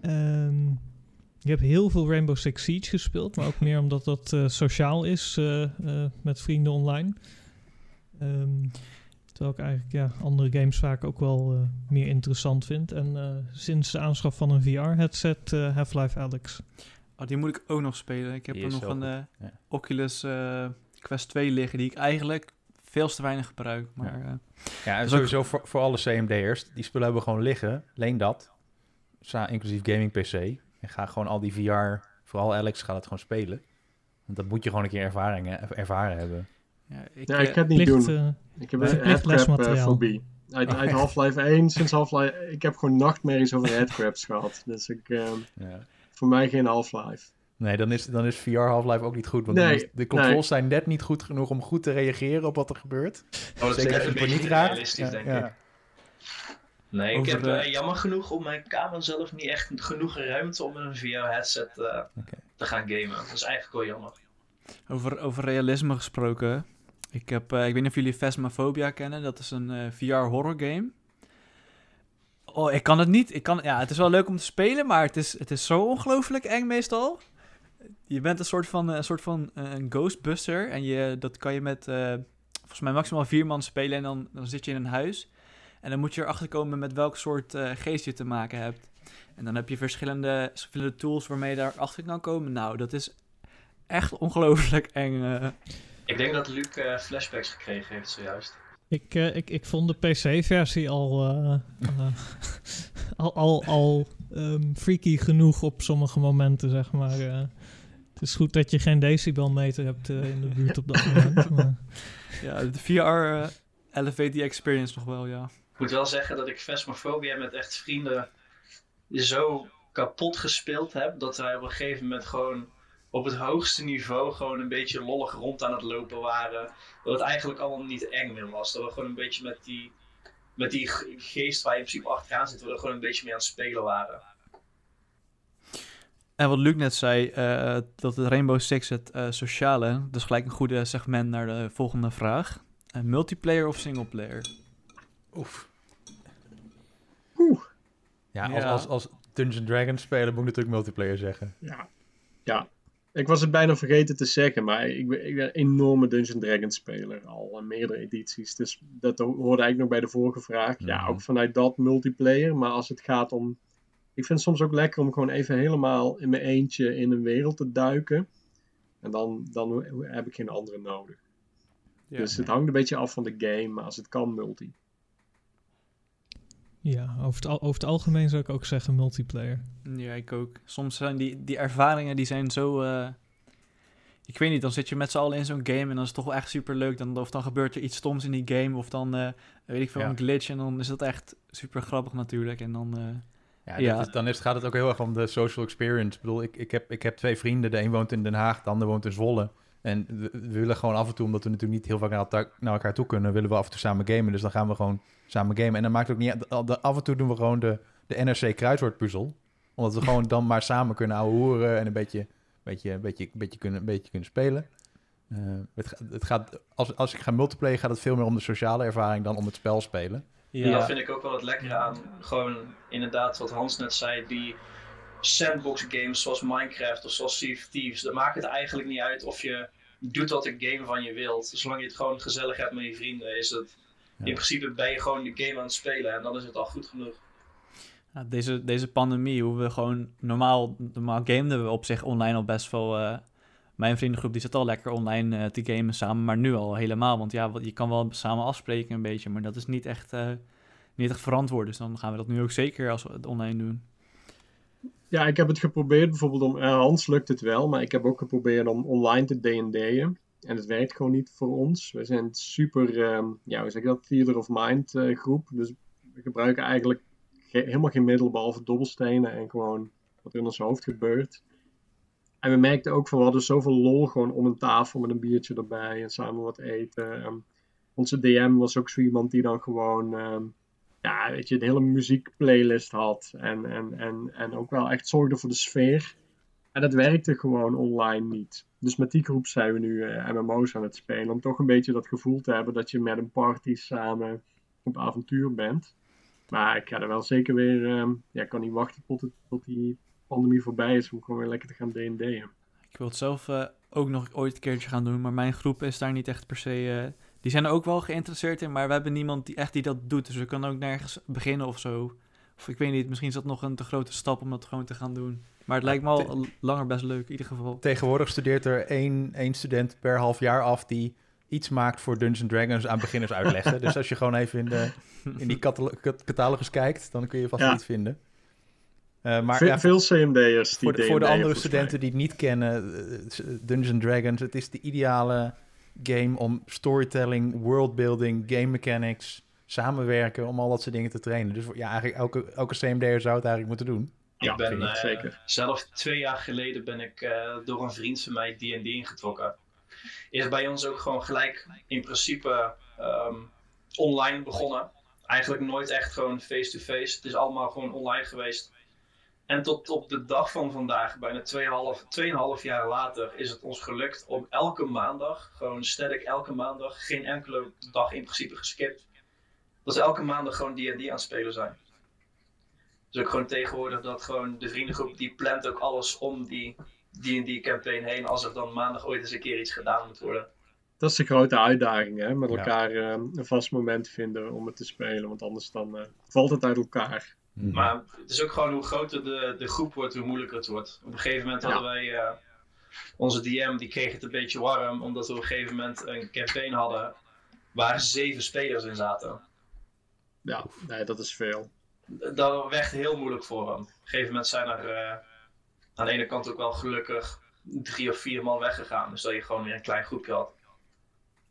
Ehm, ik heb heel veel Rainbow Six Siege gespeeld, maar ook meer omdat dat eh, sociaal is eh, eh, met vrienden online. Ehm, terwijl ik eigenlijk ja, andere games vaak ook wel eh, meer interessant vind. En eh, sinds de aanschaf van een VR-headset eh, Half-Life Alyx. Oh, die moet ik ook nog spelen. Ik heb Die er nog een eh, ja. Oculus eh, Quest 2 liggen, die ik eigenlijk veel te weinig gebruik. Maar eh, Ja, en is sowieso voor, voor alle CMD'ers. Die spullen hebben we gewoon liggen. Leen dat. Sa inclusief gaming PC. En ga gewoon al die VR... Vooral Alex gaat het gewoon spelen. Want dat moet je gewoon een keer ervaring, hè, ervaren hebben. ja, ik, ja, eh, ik ga het niet Plicht, doen. eh, Ik heb een headcrab lesmateriaal. eh, fobie. Uit, Oh, uit ja. Half-Life 1, sinds Half-Life... Ik heb gewoon nachtmerries over headcrabs gehad. Dus ik, eh, Ja. voor mij geen Half-Life. Nee, dan is, dan is VR Half-Life ook niet goed. Want Nee, is- de controls nee. zijn net niet goed genoeg om goed te reageren op wat er gebeurt. Oh, dat is Zeker je een beetje realistisch, Ja, denk ja. ik. Nee, ik heb de- eh, jammer genoeg op mijn kamer zelf niet echt genoeg ruimte om met een VR-headset eh, te gaan gamen. Dat is eigenlijk wel jammer. over, over realisme gesproken. Ik, heb, eh, ik weet niet of jullie Phasmophobia kennen. Dat is een eh, VR horror game. Oh, ik kan het niet. Ik kan, ja, het is wel leuk om te spelen, maar het is, het is zo ongelooflijk eng meestal. Je bent een soort van, een soort van eh, een ghostbuster. En je, dat kan je met eh, volgens mij maximaal vier man spelen. En dan, dan zit je in een huis. En dan moet je erachter komen met welk soort eh, geest je te maken hebt. En dan heb je verschillende, verschillende tools waarmee je daar achter kan komen. Nou, dat is echt ongelooflijk eng. eh. Ik denk dat Luc eh, flashbacks gekregen heeft zojuist. Ik, eh, ik, ik vond de PC-versie al, al, al, al ehm, freaky genoeg op sommige momenten, zeg maar. Het is goed dat je geen decibelmeter hebt eh, in de buurt op dat moment. Maar, Ja, de VR eh, elevate die experience nog wel, ja. Ik moet wel zeggen dat ik Phasmophobia met echt vrienden zo kapot gespeeld heb. Dat wij op een gegeven moment gewoon op het hoogste niveau gewoon een beetje lollig rond aan het lopen waren. Dat het eigenlijk allemaal niet eng meer was. Dat we gewoon een beetje met die, met die ge- geest waar je in principe achteraan zit, we er gewoon een beetje mee aan het spelen waren. En wat Luc net zei, eh, dat het Rainbow Six het eh, sociale, dus gelijk een goede segment naar de volgende vraag. Eh, multiplayer of singleplayer? Oef. Oeh. Ja, als, Ja. Als, als Dungeons Dragons spelen moet ik natuurlijk multiplayer zeggen. Ja. ja. Ik was het bijna vergeten te zeggen, maar ik ben, ik ben een enorme Dungeons Dragons speler. Al in meerdere edities. Dus dat hoorde eigenlijk nog bij de vorige vraag. Ja, Mhm. ook vanuit dat multiplayer. Maar als het gaat om... Ik vind het soms ook lekker om gewoon even helemaal in mijn eentje in een wereld te duiken. En dan, dan heb ik geen andere nodig. Ja. dus het hangt een beetje af van de game, maar als het kan, multi. ja, over het, al- over het algemeen zou ik ook zeggen multiplayer. Ja, ik ook. Soms zijn die, die ervaringen, die zijn zo... eh, ik weet niet, dan zit je met z'n allen in zo'n game en dan is het toch wel echt super leuk. Dan, of dan gebeurt er iets stoms in die game, of dan eh, weet ik veel, Ja. een glitch. En dan is dat echt super grappig natuurlijk. En dan... eh, Ja, is, dan is, gaat het ook heel erg om de social experience. Ik bedoel, ik, ik, heb, ik heb twee vrienden. De een woont in Den Haag, de ander woont in Zwolle. En we, we willen gewoon af en toe, omdat we natuurlijk niet heel vaak naar, elkaar- naar elkaar toe kunnen, willen we af en toe samen gamen. Dus dan gaan we gewoon samen gamen. En dan maakt het ook niet uit- Af en toe doen we gewoon de, de NRC kruiswoordpuzzel. Omdat we gewoon dan maar samen kunnen ouwe hoeren en een beetje, beetje, beetje, beetje, kunnen, een beetje kunnen spelen. Eh, het, het gaat, als, als ik ga multiplayer gaat het veel meer om de sociale ervaring dan om het spel spelen. Ja. dat vind ik ook wel het lekkere aan. Gewoon inderdaad, wat Hans net zei, die sandbox games zoals Minecraft of zoals Sea of Thieves. Dat maakt het eigenlijk niet uit of je doet wat de game van je wilt. Zolang je het gewoon gezellig hebt met je vrienden, is het Ja. in principe ben je gewoon de game aan het spelen en dan is het al goed genoeg. Ja, deze, deze pandemie, hoe we gewoon normaal, normaal gameden we op zich online al best wel. eh, mijn vriendengroep die zit al lekker online eh, te gamen samen, maar nu al helemaal. Want ja, je kan wel samen afspreken een beetje, maar dat is niet echt, eh, niet echt verantwoord. Dus dan gaan we dat nu ook zeker als we het online doen. Ja, ik heb het geprobeerd bijvoorbeeld om... eh, Hans lukt het wel, maar ik heb ook geprobeerd om online te D&D'en. En het werkt gewoon niet voor ons. We zijn super, ehm, ja, hoe zeg je dat, theater of mind groep. Dus we gebruiken eigenlijk ge- helemaal geen middel behalve dobbelstenen en gewoon wat er in ons hoofd gebeurt. En we merkten ook van, we hadden zoveel lol gewoon om een tafel met een biertje erbij en samen wat eten. Ehm, onze DM was ook zo iemand die dan gewoon, ehm, ja, weet je, de hele muziekplaylist had. En, en, en, en ook wel echt zorgde voor de sfeer. En dat werkte gewoon online niet. Dus met die groep zijn we nu eh, MMO's aan het spelen. Om toch een beetje dat gevoel te hebben dat je met een party samen op avontuur bent. Maar ik ga er wel zeker weer. ehm, ja, ik kan niet wachten tot die pandemie voorbij is. Om gewoon weer lekker te gaan DD'en. Ik wil het zelf eh, ook nog ooit een keertje gaan doen, maar mijn groep is daar niet echt per se... eh, die zijn er ook wel geïnteresseerd in, maar we hebben niemand die echt die dat doet. Dus we kunnen ook nergens beginnen of zo. Of ik weet niet, misschien is dat nog een te grote stap om dat gewoon te gaan doen. Maar het lijkt me al langer best leuk, in ieder geval. Tegenwoordig studeert er één, één student per half jaar af die iets maakt voor Dungeons Dragons aan beginners uitleggen. dus als je gewoon even in, de, in die catalo- cat- catalogus kijkt, dan kun je vast Ja. iets vinden. Eh, maar Ve- ja, veel CMD'ers die voor, de, voor de andere studenten die het niet kennen, eh, Dungeons Dragons, het is de ideale game om storytelling, worldbuilding, game mechanics, samenwerken, om al dat soort dingen te trainen. Dus ja, eigenlijk elke, elke CMD'er zou het eigenlijk moeten doen. Ja, ik ben eh, zeker. zelf twee jaar geleden ben ik eh, door een vriend van mij D&D ingetrokken. Is bij ons ook gewoon gelijk in principe ehm, online begonnen. Eigenlijk nooit echt gewoon face-to-face. Het is allemaal gewoon online geweest. En tot op de dag van vandaag, bijna 2,5 jaar later, is het ons gelukt om elke maandag, gewoon static elke maandag, geen enkele dag in principe geskipt. Dat we elke maandag gewoon D&D aan het spelen zijn. Dus ook gewoon tegenwoordig dat gewoon de vriendengroep die plant ook alles om die D&D campaign heen als er dan maandag ooit eens een keer iets gedaan moet worden. Dat is de grote uitdaging, hè? Met Ja. elkaar eh, een vast moment vinden om het te spelen. Want anders dan eh, valt het uit elkaar. Maar het is ook gewoon hoe groter de, de groep wordt, hoe moeilijker het wordt. Op een gegeven moment Ja. hadden wij eh, onze DM, die kreeg het een beetje warm, omdat we op een gegeven moment een campaign hadden waar zeven spelers in zaten. Ja, nee, dat is veel. Dat werd heel moeilijk voor hem. Op een gegeven moment zijn er eh, aan de ene kant ook wel gelukkig drie of vier man weggegaan. Dus dat je gewoon weer een klein groepje had.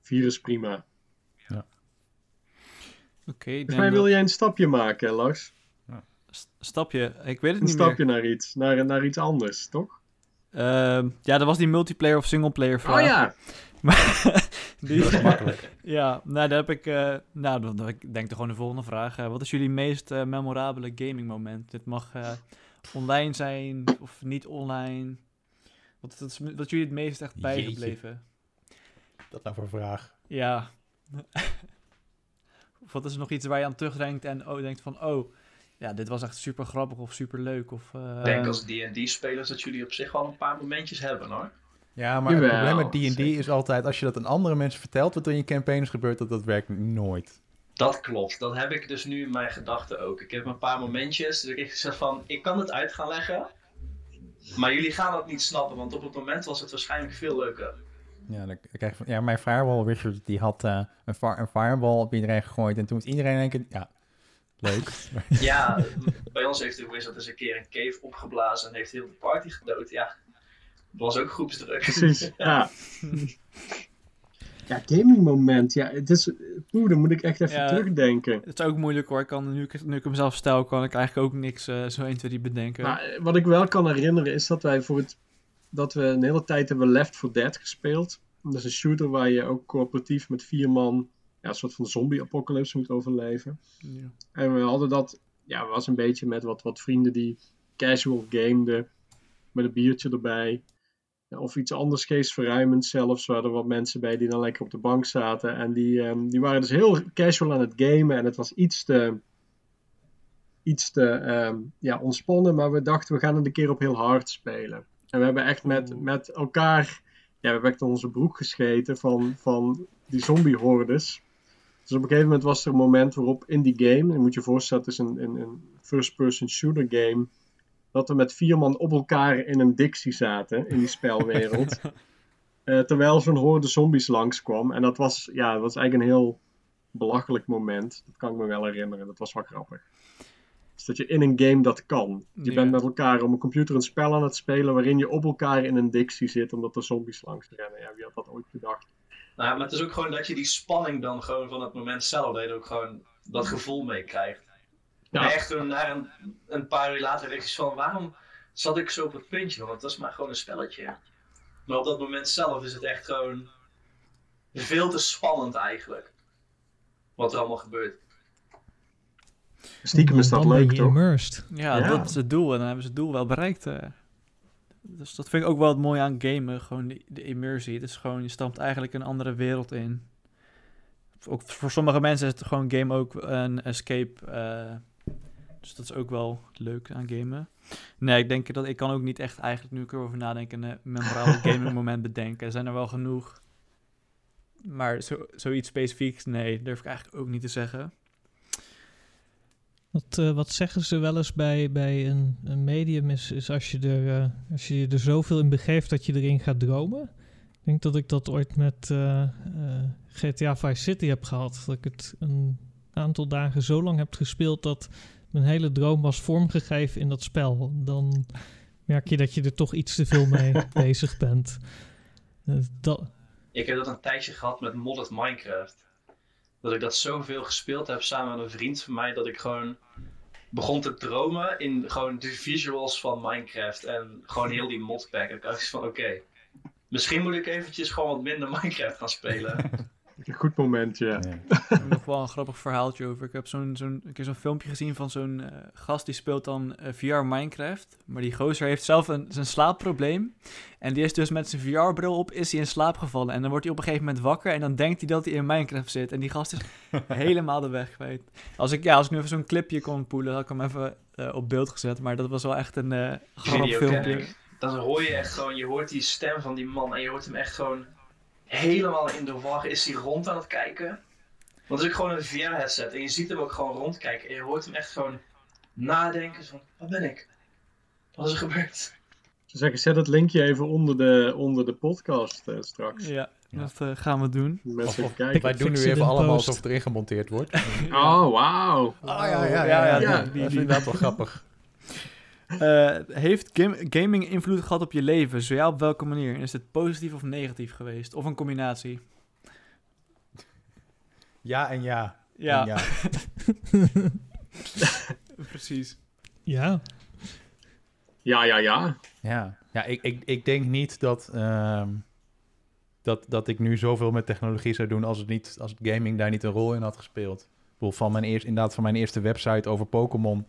Vier is prima. Oké, Volgens denk mij dat- wil jij een stapje maken, Lars. St- stapje. Ik weet het Een niet stapje naar iets. Naar, naar iets anders, toch? Ehm, ja, dat was die multiplayer of singleplayer vraag. Oh ja! Maar die, Dat is makkelijk. ja, nou, daar heb ik. eh, nou, dan, dan- ik denk er gewoon de volgende vraag. Eh, wat is jullie meest eh, memorabele gaming moment? Dit mag eh, online zijn of niet online. Wat, wat is wat jullie het meest echt Jeetje. bijgebleven? Dat nou voor een vraag. Ja. of wat is er nog iets waar je aan terugdenkt en oh, denkt van, oh, ja, dit was echt super grappig of super leuk? Of, eh, Ik denk als D&D-spelers dat jullie op zich wel een paar momentjes hebben hoor. Ja, maar het probleem met D&D is altijd, als je dat aan andere mensen vertelt, wat er in je campaign is gebeurd, dat, dat werkt nooit. Dat klopt. Dat heb ik dus nu in mijn gedachten ook. Ik heb een paar momentjes. Dus ik gezegd van, ik kan het uit gaan leggen. Maar jullie gaan het niet snappen. Want op het moment was het waarschijnlijk veel leuker. Ja, dan krijg je ja mijn firewall Richard, die had eh, een, fire, een fireball op iedereen gegooid en toen was iedereen in één keer, ja, leuk. Ja, bij ons heeft de Wizard eens een keer een cave opgeblazen. En heeft heel de party gedood. Ja, het was ook groepsdruk. Precies, ja. Ja, gaming moment. Ja, het is... Poeh, dan moet ik echt even Ja. terugdenken. Het is ook moeilijk hoor. Ik kan, nu, ik, nu ik hem zelf stel, kan ik eigenlijk ook niks eh, zo 1, 2, 3 bedenken. Maar eh, wat ik wel kan herinneren is dat wij voor het... Dat we een hele tijd hebben Left 4 Dead gespeeld. Dat is een shooter waar je ook coöperatief met vier man... Ja, een soort van zombie-apocalypse moet overleven. Ja. En we hadden dat, ja, was een beetje met wat, wat vrienden die casual gameden. Met een biertje erbij. Of iets anders geestverruimends zelfs. Waar er wat mensen bij die dan lekker op de bank zaten. En die, ehm, die waren dus heel casual aan het gamen. En het was iets te, iets te ehm, ja, ontspannen. Maar we dachten, we gaan het een keer op heel hard spelen. En we hebben echt met, Oeh. met elkaar... Ja, we hebben echt onze broek gescheten van, van die zombie-hordes. Dus op een gegeven moment was er een moment waarop in die game, je moet je voorstellen, het is een, een, een first-person shooter game, dat we met vier man op elkaar in een dictie zaten in die spelwereld. Eh, terwijl zo'n horde zombies langskwam. En dat was, ja, dat was eigenlijk een heel belachelijk moment. Dat kan ik me wel herinneren. Dat was wel grappig. Dus dat je in een game dat kan. Je bent met elkaar om een computer een spel aan het spelen waarin je op elkaar in een dictie zit omdat er zombies langs rennen. Ja, wie had dat ooit bedacht? Nou, ja, maar het is ook gewoon dat je die spanning dan gewoon van het moment zelf, dat je ook gewoon dat gevoel mee krijgt. Ja. Echt toen na een, een paar uur later denk je van, waarom zat ik zo op het puntje? Want het was maar gewoon een spelletje. Maar op dat moment zelf is het echt gewoon veel te spannend eigenlijk. Wat er allemaal gebeurt. Stiekem is dat Dan ben leuk, je toch? immersed. Ja, Ja. dat is het doel. En dan hebben ze het doel wel bereikt. eh. Dus dat vind ik ook wel het mooie aan gamen. Gewoon de, de immersie. Het is gewoon, je stapt eigenlijk een andere wereld in. Ook voor sommige mensen is het gewoon game ook een escape. eh, dus dat is ook wel leuk aan gamen. Nee, ik denk dat ik kan ook niet echt eigenlijk, nu ik erover nadenk, een memorabel gaming moment bedenken. Er zijn er wel genoeg. Maar zo, zoiets specifieks, nee, durf ik eigenlijk ook niet te zeggen. Wat, eh, wat zeggen ze wel eens bij, bij een, een medium is, is als, je er, eh, als je er zoveel in begeeft dat je erin gaat dromen. Ik denk dat ik dat ooit met eh, eh, GTA Vice City heb gehad. Dat ik het een aantal dagen zo lang heb gespeeld dat mijn hele droom was vormgegeven in dat spel. Dan merk je dat je er toch iets te veel mee bezig bent. Dat, Ik heb dat een tijdje gehad met modded Minecraft. Dat ik dat zoveel gespeeld heb samen met een vriend van mij, dat ik gewoon begon te dromen in gewoon de visuals van Minecraft en gewoon heel die modpack. Ik dacht van oké, misschien moet ik eventjes gewoon wat minder Minecraft gaan spelen. Een goed moment, ja. Ik heb nog wel een grappig verhaaltje over. Ik heb zo'n heb zo'n filmpje gezien van zo'n eh, gast die speelt dan eh, VR Minecraft. Maar die gozer heeft zelf een, zijn slaapprobleem. En die is dus met zijn VR-bril op, is hij in slaap gevallen. En dan wordt hij op een gegeven moment wakker en dan denkt hij dat hij in Minecraft zit. En die gast is helemaal de weg kwijt. Als ik, ja, als ik nu even zo'n clipje kon poelen, had ik hem even eh, op beeld gezet. Maar dat was wel echt een eh grappig filmpje. Dan hoor je echt gewoon, je hoort die stem van die man en je hoort hem echt gewoon helemaal in de war. Is hij rond aan het kijken? Want het is ook gewoon een VR-headset en je ziet hem ook gewoon rondkijken en je hoort hem echt gewoon nadenken van, wat ben ik? Wat is er gebeurd? Ze zeggen, zet het linkje even onder de, onder de podcast eh, straks. Ja, Ja. dat eh, gaan we doen. Mensen Of- even of- kijken. Wij doen nu even allemaal post. alsof het erin gemonteerd wordt. Oh, wauw. Oh ja, ja, ja. Ja, ja, ja, die- die- dat is die- inderdaad wel grappig. Eh, heeft gam- gaming invloed gehad op je leven? Zo ja, op welke manier? Is het positief of negatief geweest? Of een combinatie? Ja en ja. Ja, En ja. precies. ja, Ja, ja, ja. Ja, ja ik, ik, ik denk niet dat, ehm, dat, dat ik nu zoveel met technologie zou doen als, het niet, als het gaming daar niet een rol in had gespeeld. Ik bedoel, van mijn, eerst, inderdaad, van mijn eerste website over Pokémon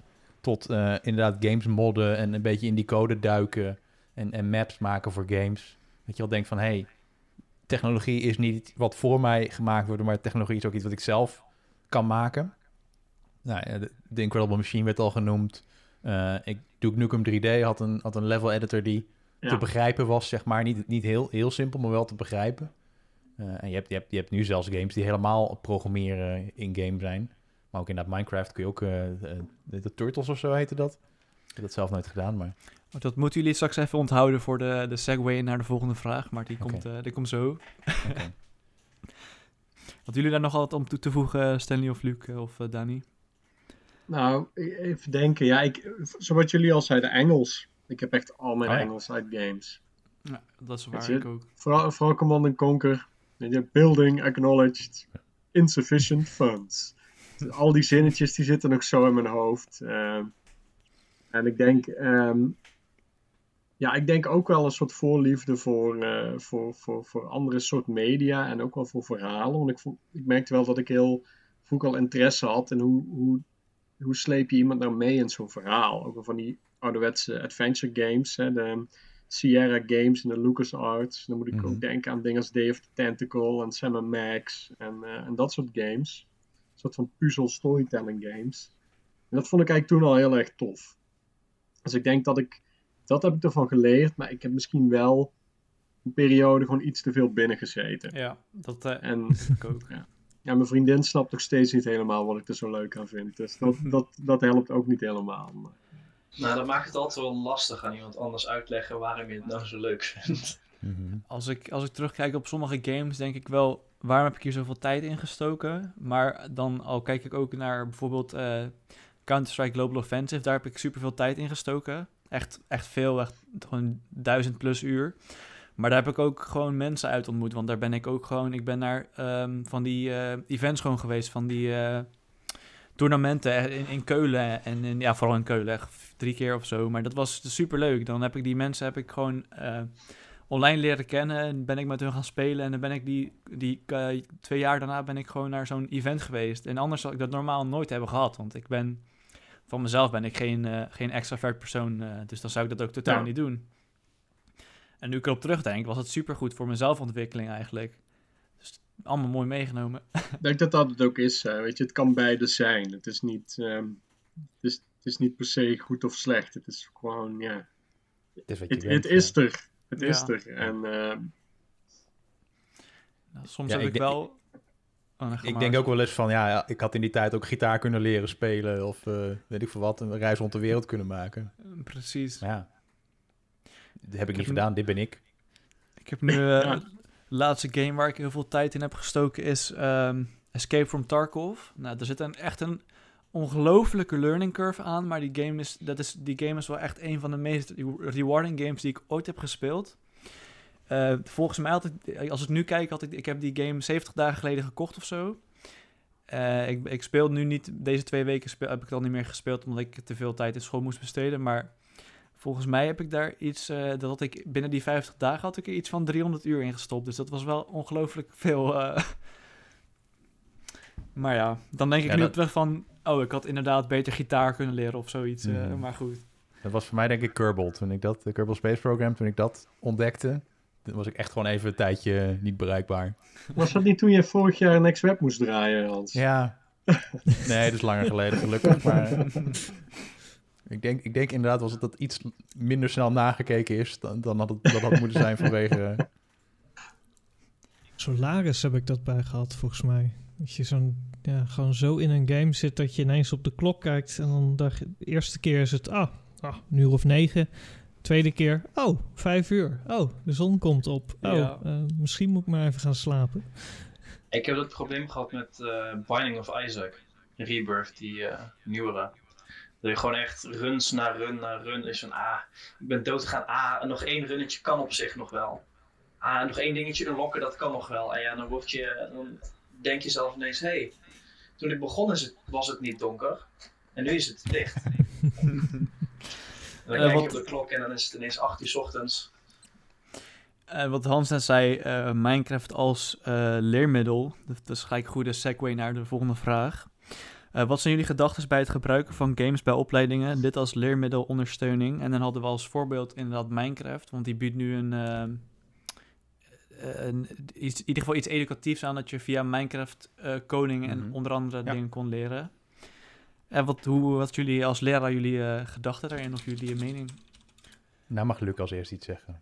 tot eh, inderdaad games modden en een beetje in die code duiken en, en maps maken voor games. Dat je al denkt van, hé, hey, technologie is niet wat voor mij gemaakt wordt, maar technologie is ook iets wat ik zelf kan maken. Nou, de, Incredible Machine werd al genoemd. Eh, ik, Duke Nukem 3D had een, had een level editor die te begrijpen was, zeg maar. Niet, niet heel, heel simpel, maar wel te begrijpen. Eh, en je hebt, je, hebt, je hebt nu zelfs games die helemaal programmeren in-game zijn. Maar ook inderdaad Minecraft kun je ook... eh, eh, de, de Turtles of zo heette dat. Ik heb dat zelf nooit gedaan, maar... Oh, Dat moeten jullie straks even onthouden voor de, de segue naar de volgende vraag. Maar die, komt, eh, die komt zo. Hadden jullie daar nog wat om toe te voegen, Stanley of Luc eh, of eh, Dani? Nou, even denken. Ja, ik, zoals jullie al zeiden, Engels. Ik heb echt al mijn Oh ja. Engels uit games. Ja, dat is waar ik ook. Vooral, vooral Command Conquer. Building acknowledged. Insufficient funds. Al die zinnetjes die zitten nog zo in mijn hoofd. Ehm, en ik denk, ehm, ja, ik denk ook wel een soort voorliefde voor, eh, voor, voor, voor andere soort media en ook wel voor verhalen. Want ik, ik merkte wel dat ik heel vroeg al interesse had in hoe, hoe, hoe sleep je iemand nou mee in zo'n verhaal. Ook van die ouderwetse adventure games, hè, de Sierra Games en de LucasArts. Dan moet ik Mhm. ook denken aan dingen als Day of the Tentacle en Sam Max en, eh, en dat soort games. Een soort van puzzel storytelling games. En dat vond ik eigenlijk toen al heel erg tof. Dus ik denk dat ik, dat heb ik ervan geleerd, maar ik heb misschien wel een periode gewoon iets te veel binnen gezeten. Ja, dat eh, En ik ook. ja, ja, mijn vriendin snapt nog steeds niet helemaal wat ik er zo leuk aan vind. Dus dat, dat, dat helpt ook niet helemaal. Maar... Nou, dat maakt het altijd wel lastig aan iemand anders uitleggen waarom je het nou zo leuk vindt. Als ik, als ik terugkijk op sommige games, denk ik wel, waarom heb ik hier zoveel tijd in gestoken? Maar dan al kijk ik ook naar bijvoorbeeld eh, Counter-Strike Global Offensive, daar heb ik superveel tijd in gestoken. Echt, echt veel, echt gewoon duizend plus uur. Maar daar heb ik ook gewoon mensen uit ontmoet, want daar ben ik ook gewoon, ik ben naar ehm, van die eh, events gewoon geweest, van die toernooien in, Keulen en in, ja, vooral in Keulen, echt drie keer of zo. Maar dat was super leuk. Dan heb ik die mensen heb ik gewoon online leren kennen en ben ik met hun gaan spelen. En dan ben ik die, die eh, twee jaar daarna ben ik gewoon naar zo'n event geweest. En anders zou ik dat normaal nooit hebben gehad, want ik ben van mezelf ben ik geen, eh, geen extravert persoon, eh, dus dan zou ik dat ook totaal Ja. niet doen. En nu ik erop terugdenk, was het supergoed voor mijn zelfontwikkeling eigenlijk. Dus allemaal mooi meegenomen. Ik denk dat dat het ook is. hè. Weet je, het kan beide zijn. Het is niet, ehm, het is, het is niet per se goed of slecht. Het is gewoon, ja. Het is wat je Het, bent, het is ja. er. Het is Ja. er. En ehm, Nou, soms Ja, heb ik wel... Oh, Ik maar. denk ook wel eens van, ja, ik had in die tijd ook gitaar kunnen leren spelen of eh, weet ik veel wat, een reis rond de wereld kunnen maken. Precies. Maar ja, dat heb ik niet gedaan, dit ben ik. Ik heb nu... eh, Ja. De laatste game waar ik heel veel tijd in heb gestoken is ehm, Escape from Tarkov. Nou, er zit een, echt een ongelofelijke learning curve aan, maar die game, is, dat is, die game is wel echt een van de meest re- rewarding games die ik ooit heb gespeeld. Eh, volgens mij ik, als ik nu kijk, had ik, ik heb die game 70 dagen geleden gekocht of zo. Eh, ik, ik speel nu niet, deze twee weken speel, heb ik al niet meer gespeeld, omdat ik te veel tijd in school moest besteden, maar volgens mij heb ik daar iets, eh, dat ik binnen die 50 dagen had ik er iets van 300 uur in gestopt, dus dat was wel ongelooflijk veel. Eh. maar ja, dan denk ik Ja, nu dat- op terug van, oh, ik had inderdaad beter gitaar kunnen leren of zoiets, eh, Mhm. maar goed. Dat was voor mij denk ik Kerbal. Toen ik dat, de Kerbal Space Program, toen ik dat ontdekte, toen was ik echt gewoon even een tijdje niet bereikbaar. was dat niet toen je vorig jaar een X-Web moest draaien, Hans? Ja. Nee, dat is langer geleden gelukkig. Maar ik denk, ik denk inderdaad was het dat iets minder snel nagekeken is dan, dan had het dat had moeten zijn vanwege... eh, Solaris heb ik dat bij gehad, volgens mij. Dat je zo'n, ja, gewoon zo in een game zit dat je ineens op de klok kijkt. En dan dacht je, de eerste keer is het, ah, ah, een uur of negen. Tweede keer, oh, vijf uur. Oh, de zon komt op. Oh, Ja. eh, misschien moet ik maar even gaan slapen. Ik heb dat probleem gehad met eh, Binding of Isaac. Rebirth, die eh, nieuwere. Dat je gewoon echt runs na run na run is van ah, ik ben dood gegaan. Ah, en nog één runnetje kan op zich nog wel. Ah, nog één dingetje unlocken, dat kan nog wel. En ja, dan, word je, dan denk je zelf ineens, hé, hey, toen ik begon is het, was het niet donker. En nu is het licht. en dan Eh, kijk je wat- op de klok en dan is het ineens 8 uur 's ochtends. Eh, wat Hans net zei, eh, Minecraft als eh, leermiddel. Dat, is gelijk een goede segue naar de volgende vraag. Wat zijn jullie gedachten bij het gebruiken van games bij opleidingen? Dit als leermiddelondersteuning. En dan hadden we als voorbeeld inderdaad Minecraft, want die biedt nu een, een iets, in ieder geval iets educatiefs aan dat je via Minecraft eh, coding en Mhm. onder andere Ja. dingen kon leren. En wat, hoe, wat jullie als leraar jullie eh, gedachten daarin of jullie mening? nou mag Luc als eerst iets zeggen.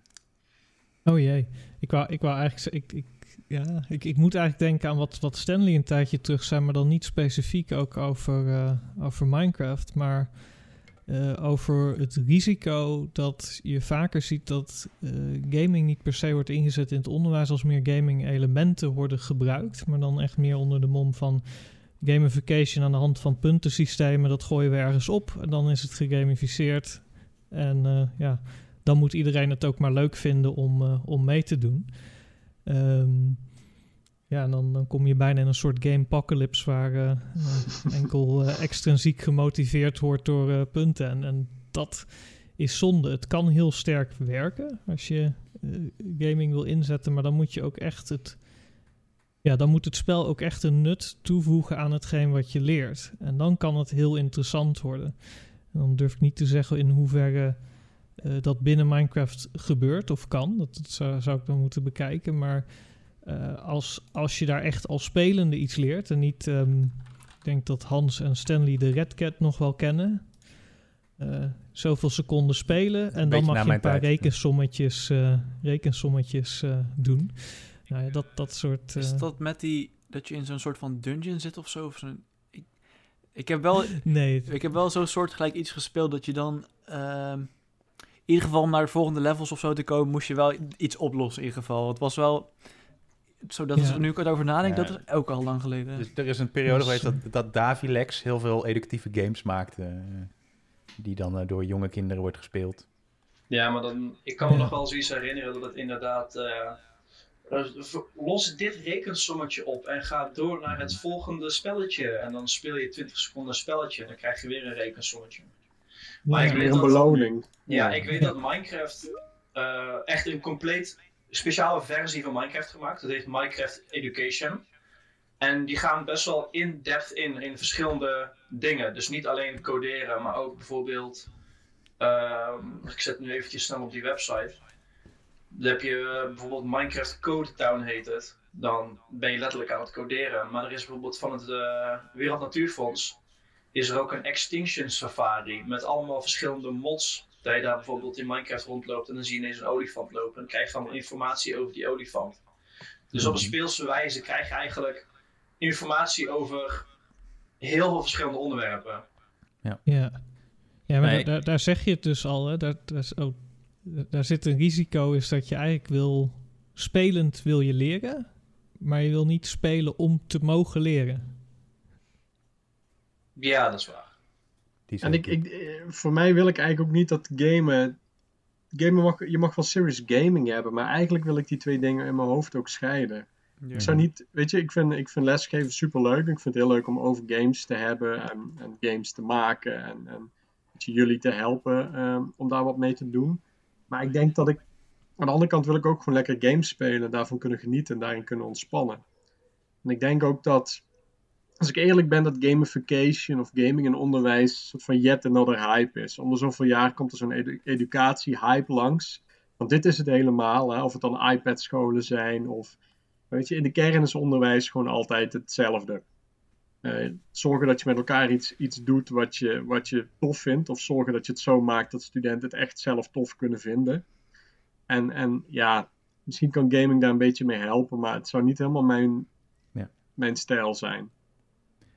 Oh jee, ik wou, ik wou eigenlijk... Ik, ik, ja, ik, ik moet eigenlijk denken aan wat, wat Stanley een tijdje terug zei, maar dan niet specifiek ook over, eh, over Minecraft, maar eh, over het risico dat je vaker ziet dat eh, gaming niet per se wordt ingezet in het onderwijs als meer gaming elementen worden gebruikt, maar dan echt meer onder de mom van gamification aan de hand van puntensystemen, dat gooien we ergens op en dan is het gegamificeerd en eh, ja dan moet iedereen het ook maar leuk vinden om, om mee te doen. Ehm, ja, en dan, dan kom je bijna in een soort game apocalypse waar eh, enkel eh, extrinsiek gemotiveerd wordt door eh, punten. En, en dat is zonde. Het kan heel sterk werken als je gaming wil inzetten, maar dan moet je ook echt het. Ja, dan moet het spel ook echt een nut toevoegen aan hetgeen wat je leert. En dan kan het heel interessant worden. En dan durf ik niet te zeggen in hoeverre dat binnen Minecraft gebeurt of kan. Dat, dat zou, zou ik dan moeten bekijken. Maar eh, als, als je daar echt als spelende iets leert en niet... ehm, ik denk dat Hans en Stanley de Red Cat nog wel kennen. Eh, zoveel seconden spelen en dan mag je een paar tijd. rekensommetjes, eh, rekensommetjes eh, doen. Nou ja, dat, dat soort... Is dat met die, dat je in zo'n soort van dungeon zit of zo? Of zo'n, ik, ik heb wel, Nee, ik heb wel zo'n soort gelijk iets gespeeld dat je dan... ehm, in ieder geval om naar de volgende levels of zo te komen, moest je wel iets oplossen in ieder geval. Het was wel... Zo dat is, Ja. nu ik erover nadenk, Ja. dat is ook al lang geleden. Dus er is een periode Dus, geweest dat, dat Davilex heel veel educatieve games maakte. eh, die dan eh, door jonge kinderen wordt gespeeld. Ja, maar dan, ik kan me Ja. nog wel zoiets herinneren dat het inderdaad. eh, eh, los dit rekensommetje op en ga door naar het volgende spelletje. En dan speel je 20 seconden een spelletje en dan krijg je weer een rekensommetje. Maar Ja. ik weet Weer een dat- beloning. Ja, ik weet dat Minecraft eh, echt een compleet speciale versie van Minecraft gemaakt. Dat heet Minecraft Education. En die gaan best wel in-depth in, in verschillende dingen. Dus niet alleen coderen, maar ook bijvoorbeeld... ehm, ik zet nu eventjes snel op die website. Dan heb je eh, bijvoorbeeld Minecraft Code Town heet het. Dan ben je letterlijk aan het coderen. Maar er is bijvoorbeeld van het eh, Wereld Natuurfonds is er ook een Extinction Safari met allemaal verschillende mods. Dat je daar bijvoorbeeld in Minecraft rondloopt en dan zie je ineens een olifant lopen. En dan krijg je allemaal informatie over die olifant. Dus op een speelse wijze krijg je eigenlijk informatie over heel veel verschillende onderwerpen. Ja, ja maar Nee. daar, daar zeg je het dus al. Hè? Daar, daar, is, oh, daar zit een risico, is dat je eigenlijk wil... Spelend wil je leren, maar je wil niet spelen om te mogen leren. Ja, dat is waar. Die En ik, ik, eh, voor mij wil ik eigenlijk ook niet dat gamen. Gamen mag, je mag wel serious gaming hebben, maar eigenlijk wil ik die twee dingen in mijn hoofd ook scheiden. Ja. Ik zou niet, weet je, ik vind, ik vind lesgeven super leuk. Ik vind het heel leuk om over games te hebben en, en games te maken en, en je, jullie te helpen ehm, om daar wat mee te doen. Maar ik denk dat ik, aan de andere kant wil ik ook gewoon lekker games spelen, daarvan kunnen genieten en daarin kunnen ontspannen. En ik denk ook dat, als ik eerlijk ben, dat gamification of gaming en onderwijs een soort van yet another hype is. Om de zoveel jaar komt er zo'n edu- educatie-hype langs. Want dit is het helemaal, hè? of het dan iPad-scholen zijn of Weet je, in de kern is onderwijs gewoon altijd hetzelfde. Eh, zorgen dat je met elkaar iets, iets doet wat je, wat je tof vindt. Of zorgen dat je het zo maakt dat studenten het echt zelf tof kunnen vinden. En, en ja, misschien kan gaming daar een beetje mee helpen. Maar het zou niet helemaal mijn, Ja. mijn stijl zijn.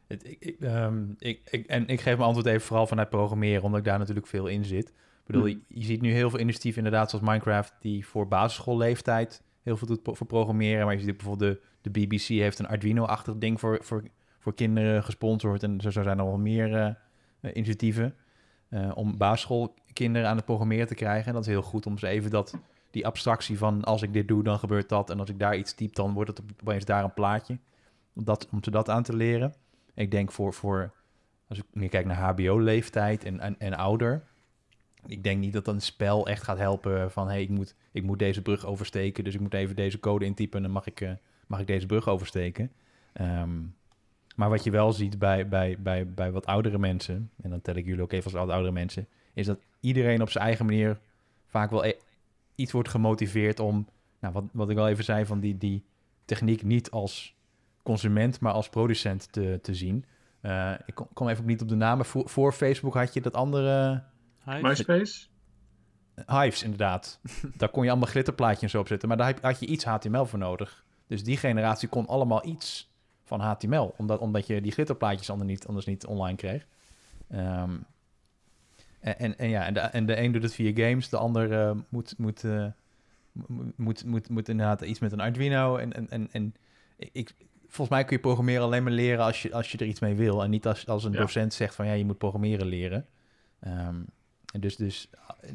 Het, ik, ik, ehm, ik, ik, en ik geef mijn antwoord even vooral vanuit programmeren, omdat ik daar natuurlijk veel in zit. Ik bedoel, Hmm. je, je ziet nu heel veel initiatieven inderdaad, zoals Minecraft, die voor basisschoolleeftijd heel veel doet voor programmeren. Maar je ziet ook bijvoorbeeld de, de BBC heeft een Arduino-achtig ding voor, voor, voor kinderen gesponsord. En zo, zo zijn er wel meer eh, initiatieven eh, om basisschoolkinderen aan het programmeren te krijgen. En dat is heel goed om ze even dat, die abstractie van als ik dit doe, dan gebeurt dat. En als ik daar iets typ, dan wordt het op- opeens daar een plaatje. Om, dat, om ze dat aan te leren. Ik denk voor, voor als ik meer kijk naar HBO-leeftijd en, en, en ouder. Ik denk niet dat een spel echt gaat helpen van... hey, ik moet, ik moet deze brug oversteken, dus ik moet even deze code intypen... en dan mag ik, eh, mag ik deze brug oversteken. Ehm, maar wat je wel ziet bij, bij, bij, bij wat oudere mensen... en dan tel ik jullie ook even als wat oudere mensen... is dat iedereen op zijn eigen manier vaak wel e- iets wordt gemotiveerd om... Nou, wat, wat ik al even zei, van die, die techniek niet als consument, maar als producent te, te zien. Eh, ik kom, even niet op de namen. Voor, voor Facebook had je dat andere. MySpace? Hives, inderdaad. daar kon je allemaal glitterplaatjes op zetten. Maar daar heb- had je iets HTML voor nodig. Dus die generatie kon allemaal iets van HTML. Omdat, omdat je die glitterplaatjes anders niet, anders niet online kreeg. Ehm, en, en, en ja, en de, en de een doet het via games. De ander eh, moet, moet, eh, moet, moet, moet, moet inderdaad iets met een Arduino. En, en, en, en ik, volgens mij kun je programmeren alleen maar leren als je, als je er iets mee wil. En niet als, als een Ja. docent zegt van ja, je moet programmeren leren. Ehm, en dus, dus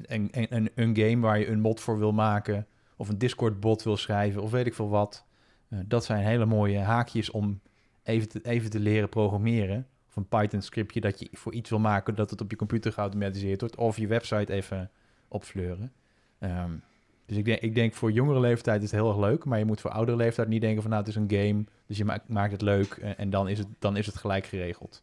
een, een, een, een game waar je een mod voor wil maken, of een Discord-bot wil schrijven, of weet ik veel wat. eh, dat zijn hele mooie haakjes om even te, even te leren programmeren. Of een Python-scriptje dat je voor iets wil maken, dat het op je computer geautomatiseerd wordt. Of je website even opfleuren. Ehm, dus ik denk, ik denk voor jongere leeftijd is het heel erg leuk. Maar je moet voor oudere leeftijd niet denken van nou, het is een game. Dus je maakt, maakt het leuk en, en dan, is het, dan is het gelijk geregeld.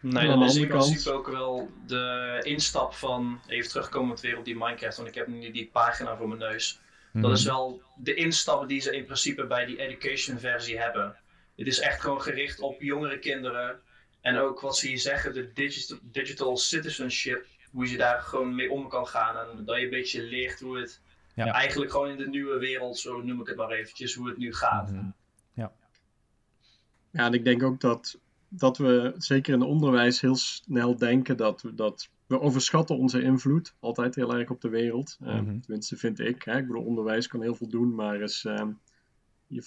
Nee, dan is in principe ook wel de instap van, even terugkomend weer op die Minecraft, want ik heb nu die pagina voor mijn neus. Dat Mhm. is wel de instap die ze in principe bij die education versie hebben. Het is echt gewoon gericht op jongere kinderen. En ook wat ze hier zeggen, de digital, digital citizenship. Hoe je daar gewoon mee om kan gaan. En dat je een beetje leert hoe het Ja. eigenlijk gewoon in de nieuwe wereld, zo noem ik het maar eventjes, hoe het nu gaat. Mhm. Ja. Ja, en ik denk ook dat, dat we zeker in het onderwijs heel snel denken dat we, dat we overschatten onze invloed. Altijd heel erg op de wereld. Eh, Mhm. tenminste, vind ik. Hè? Ik bedoel, onderwijs kan heel veel doen, maar is, ehm, je,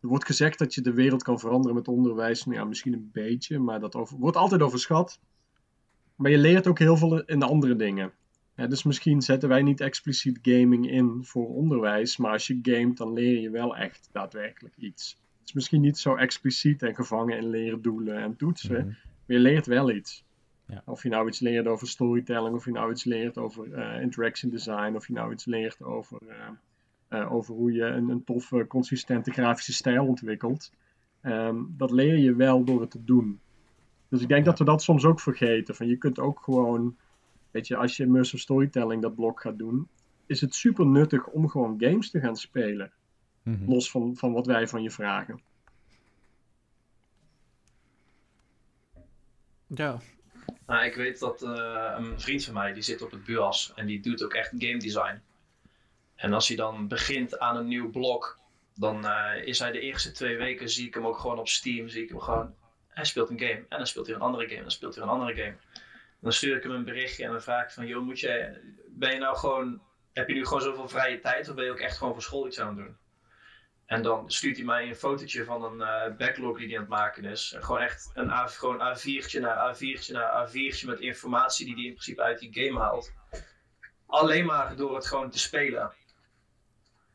er wordt gezegd dat je de wereld kan veranderen met onderwijs. Nou ja, misschien een beetje, maar dat over, wordt altijd overschat. Maar je leert ook heel veel in de andere dingen. Ja, dus misschien zetten wij niet expliciet gaming in voor onderwijs, maar als je gamet, dan leer je wel echt daadwerkelijk iets. Het is misschien niet zo expliciet en gevangen in leren doelen en toetsen, Mhm. maar je leert wel iets. Ja. Of je nou iets leert over storytelling, of je nou iets leert over eh, interaction design, of je nou iets leert over, eh, eh, over hoe je een, een toffe, consistente grafische stijl ontwikkelt. Ehm, dat leer je wel door het te doen. Dus ik denk Ja. dat we dat soms ook vergeten. Van je kunt ook gewoon, weet je, als je immersive storytelling dat blok gaat doen, is het super nuttig om gewoon games te gaan spelen. Mhm. Los van, van wat wij van je vragen. Ja, Nou, ik weet dat eh, een vriend van mij die zit op het BUAS en die doet ook echt game design. En als hij dan begint aan een nieuw blok, dan eh, is hij de eerste twee weken, zie ik hem ook gewoon op Steam, zie ik hem gewoon, hij speelt een game en dan speelt hij een andere game en dan speelt hij een andere game. Dan stuur ik hem een berichtje en dan vraag ik van, joh, moet je, ben je nou gewoon, heb je nu gewoon zoveel vrije tijd of ben je ook echt gewoon voor school iets aan het doen? En dan stuurt hij mij een fotootje van een eh, backlog die hij aan het maken is. En gewoon echt een A, gewoon A4'tje naar A4'tje naar A4'tje met informatie die hij in principe uit die game haalt. Alleen maar door het gewoon te spelen.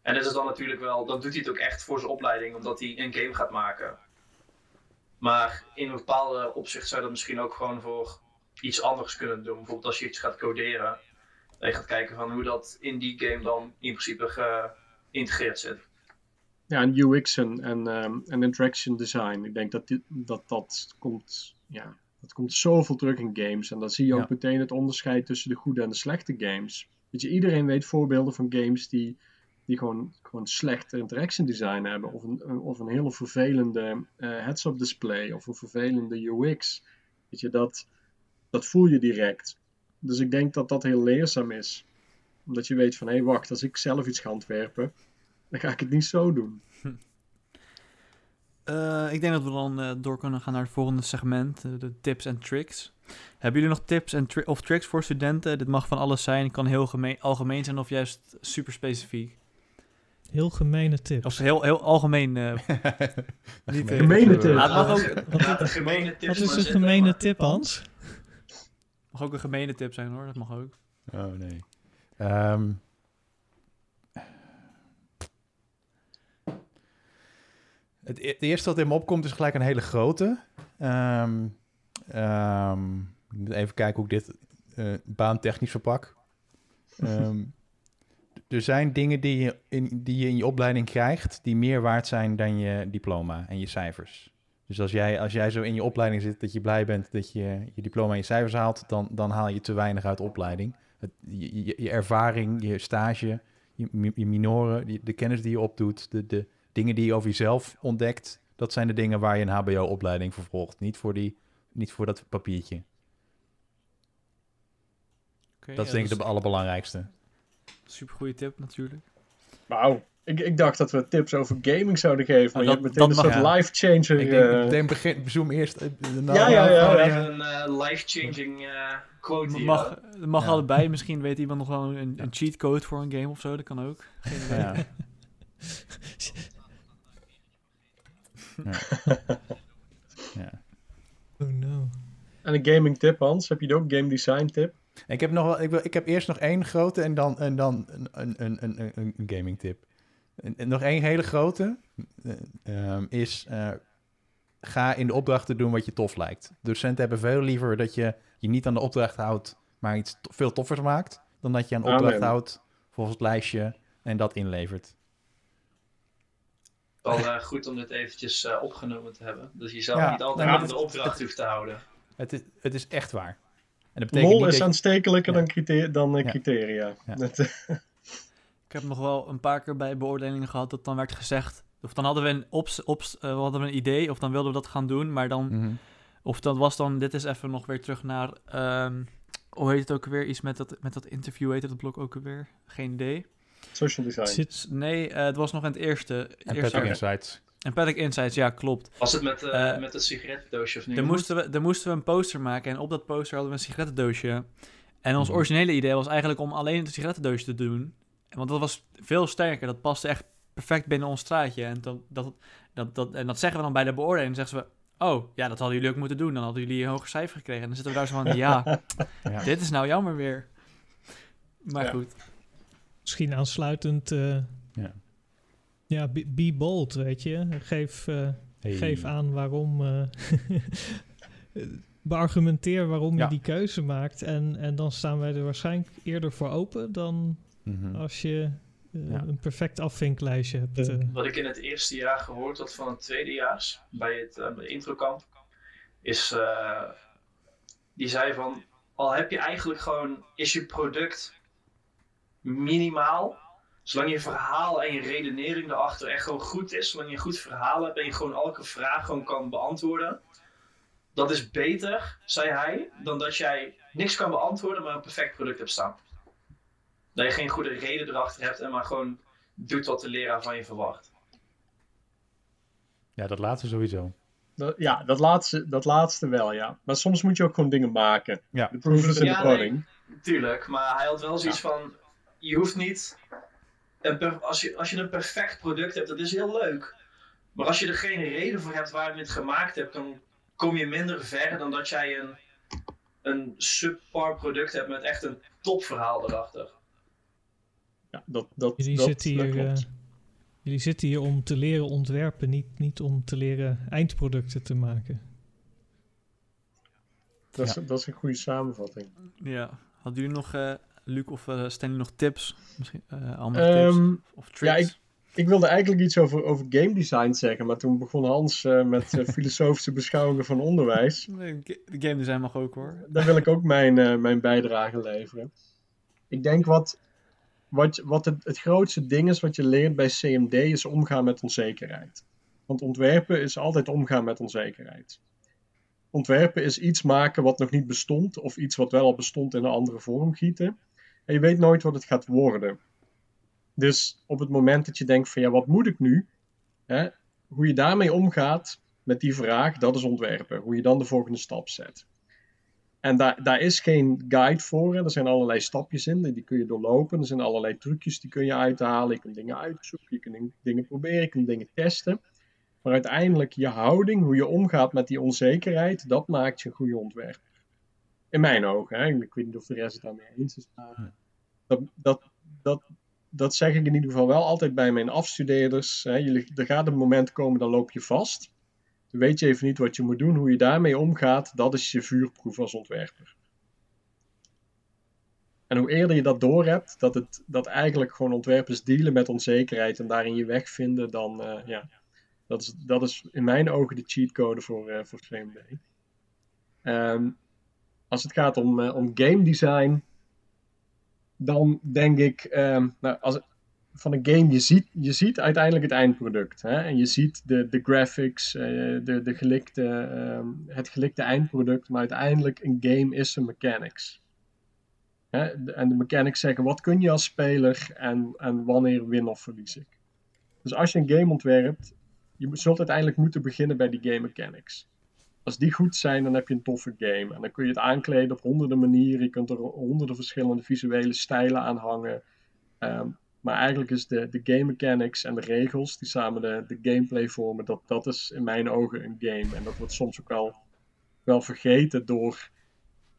En dat is dan natuurlijk wel, dan doet hij het ook echt voor zijn opleiding, omdat hij een game gaat maken. Maar in een bepaalde opzicht zou dat misschien ook gewoon voor iets anders kunnen doen. Bijvoorbeeld als je iets gaat coderen. En je gaat kijken van hoe dat in die game dan in principe geïntegreerd zit. Ja, en UX en, en, ehm, en interaction design. Ik denk dat dit, dat, dat komt, ja, dat komt zoveel terug in games. En dan zie je ook Ja. meteen het onderscheid tussen de goede en de slechte games. Weet je, iedereen weet voorbeelden van games die, die gewoon, gewoon slecht interaction design hebben. Of een, of een hele vervelende eh, heads-up display. Of een vervelende UX. Weet je, dat, dat voel je direct. Dus ik denk dat dat heel leerzaam is. Omdat je weet van, hé, wacht, als ik zelf iets ga ontwerpen, dan ga ik het niet zo doen. Eh, ik denk dat we dan eh, door kunnen gaan naar het volgende segment, eh, de tips en tricks. Hebben jullie nog tips en tri- of tricks voor studenten? Dit mag van alles zijn, kan heel gemeen, algemeen zijn of juist super specifiek. Heel gemene tips. Of heel, heel algemeen. Niet, Gemene tips. Ja, het mag ook, Ja, de gemene tips Wat is een gemene tip, Hans? Mag ook een gemene tip zijn hoor, dat mag ook. Oh nee. Ehm. het, e- het eerste wat in me opkomt is gelijk een hele grote. Ehm, ehm, even kijken hoe ik dit eh, baantechnisch verpak. Er zijn dingen die je, in, die je in je opleiding krijgt die meer waard zijn dan je diploma en je cijfers. Dus als jij, als jij zo in je opleiding zit dat je blij bent dat je je diploma en je cijfers haalt, dan, dan haal je te weinig uit de opleiding. Het, je, je, je ervaring, je stage, je, je minoren, die- de kennis die je opdoet, de, de dingen die je over jezelf ontdekt, dat zijn de dingen waar je een HBO-opleiding voor volgt. Niet voor, die, niet voor dat papiertje. Oké, dat is ja, denk ik de allerbelangrijkste. Super goede tip natuurlijk. Wauw. Ik, ik dacht dat we tips over gaming zouden geven, maar Ah, je hebt meteen een dat soort life-changer. Ik denk, eh, meteen begin, zoom eerst. eh, de Ja, ja, ja. Oh, ja. even een eh, life-changing eh, quote hier. mag, mag Ja. allebei, misschien weet iemand nog wel een, een cheatcode voor een game of zo, dat kan ook. Geen idee. Ja. ja. ja. Oh no. En een gaming tip, Hans. Heb je ook? Game design tip? Ik heb, nog wel, ik, wil, ik heb eerst nog één grote en dan, en dan een, een, een, een, een, een gaming tip. En, en nog één hele grote eh, ehm, is... eh, ga in de opdrachten doen wat je tof lijkt. Docenten hebben veel liever dat je je niet aan de opdracht houdt... maar iets to- veel toffers maakt... dan dat je aan de opdracht Amen. houdt volgens het lijstje en dat inlevert. Wel eh, goed om dit eventjes eh, opgenomen te hebben. Dus je zou Ja, niet altijd aan de opdracht hoeft te houden. Het is, het is echt waar. En dat betekent niet is dat aanstekelijker dan, criteria, dan Ja. criteria. Ja. Dat, Ik heb nog wel een paar keer bij beoordelingen gehad dat dan werd gezegd... Of dan hadden we een, ops, ops, eh, we hadden we een idee of dan wilden we dat gaan doen, maar dan... Mhm. Of dat was dan, dit is even nog weer terug naar... ehm, hoe heet het ook weer? Iets met dat, met dat interview, heet het dat blok ook weer? Geen idee. social design. Zit, Nee, eh, het was nog in het eerste. En eerste Patrick Insights. En Paddock Insights, ja, klopt. Was het met, eh, Eh, met het sigarettendoosje of niet? Daar moesten, we, daar moesten we een poster maken en op dat poster hadden we een sigarettendoosje. En ons Mhm. originele idee was eigenlijk om alleen het sigarettendoosje te doen. Want dat was veel sterker, dat paste echt perfect binnen ons straatje. En dat, dat, dat, dat, en dat zeggen we dan bij de beoordeling. Dan zeggen ze, oh, ja, dat hadden jullie ook moeten doen. Dan hadden jullie een hoger cijfer gekregen. En dan zitten we daar zo van, ja, Ja. dit is nou jammer weer. Maar Ja. goed. Misschien aansluitend, eh, Ja. ja, be, be bold, weet je. Geef, eh, Hey. geef aan waarom... eh, beargumenteer waarom Ja. je die keuze maakt. En, en dan staan wij er waarschijnlijk eerder voor open dan Mhm. als je eh, Ja. een perfect afvinklijstje hebt. Eh. Wat ik in het eerste jaar gehoord had van het tweedejaars bij het eh, introkamp, is eh, die zei van, al heb je eigenlijk gewoon, is je product minimaal, zolang je verhaal en je redenering erachter echt gewoon goed is, zolang je een goed verhaal hebt en je gewoon elke vraag gewoon kan beantwoorden, dat is beter, zei hij, dan dat jij niks kan beantwoorden, maar een perfect product hebt staan. Dat je geen goede reden erachter hebt en maar gewoon doet wat de leraar van je verwacht. Ja, dat laatste sowieso. Dat- ja, dat laatste, dat laatste wel, ja. Maar soms moet je ook gewoon dingen maken. Ja. De proof is in nee. pudding. Tuurlijk, maar hij had wel zoiets van: je hoeft niet. Een per- als, je, als je een perfect product hebt, dat is heel leuk. Maar als je er geen reden voor hebt waarom je het gemaakt hebt, dan kom je minder ver dan dat jij een, een subpar product hebt met echt een topverhaal erachter. Ja, dat, dat, Jullie, dat, zitten dat hier, eh, klopt. jullie zitten hier om te leren ontwerpen, niet, niet om te leren eindproducten te maken. dat, is, dat is een goede samenvatting. Ja. Hadden jullie nog, eh Luc of uh, Stanley, nog tips? Misschien eh, andere tips Ehm, of tricks? ja, ik wilde eigenlijk iets over, over game design zeggen, maar toen begon Hans eh, met eh, filosofische beschouwingen van onderwijs. De game design mag ook hoor. Daar wil ik ook mijn, eh, mijn bijdrage leveren. Ik denk wat, wat, wat het, grootste ding is wat je leert bij CMD is omgaan met onzekerheid. Want ontwerpen is altijd omgaan met onzekerheid. Ontwerpen is iets maken wat nog niet bestond, of iets wat wel al bestond in een andere vorm gieten. En je weet nooit wat het gaat worden. Dus op het moment dat je denkt van ja, wat moet ik nu? Hè, hoe je daarmee omgaat met die vraag, dat is ontwerpen. Hoe je dan de volgende stap zet. En daar, daar is geen guide voor. Hè. Er zijn allerlei stapjes in, die kun je doorlopen. Er zijn allerlei trucjes die kun je uithalen. Je kunt dingen uitzoeken, je kunt dingen proberen, je kunt dingen testen. Maar uiteindelijk je houding, hoe je omgaat met die onzekerheid, dat maakt je een goede ontwerper. In mijn ogen. Hè. Ik weet niet of de rest het daarmee eens is. Maar dat, dat, dat, dat zeg ik in ieder geval wel altijd bij mijn afstudeerders. Hè. Je, er gaat een moment komen, dan loop je vast. Weet je even niet wat je moet doen. Hoe je daarmee omgaat, dat is je vuurproef als ontwerper. En hoe eerder je dat door hebt, dat, het, dat eigenlijk gewoon ontwerpers dealen met onzekerheid en daarin je weg vinden, dan uh, ja, dat is, dat is in mijn ogen de cheatcode voor, uh, voor CMD. Um, als het gaat om, uh, om game design, dan denk ik, um, nou, als, van een game, je ziet, je ziet uiteindelijk het eindproduct. Hè? En je ziet de, de graphics, uh, de, de gelikte, um, het gelikte eindproduct. Maar uiteindelijk een game is een mechanics. Hè? En de mechanics zeggen, wat kun je als speler en, en wanneer win of verlies ik. Dus als je een game ontwerpt, je zult uiteindelijk moeten beginnen bij die game mechanics. Als die goed zijn, dan heb je een toffe game. En dan kun je het aankleden op honderden manieren. Je kunt er honderden verschillende visuele stijlen aan hangen. Um, maar eigenlijk is de, de game mechanics en de regels die samen de, de gameplay vormen, dat, dat is in mijn ogen een game. En dat wordt soms ook wel, wel vergeten door,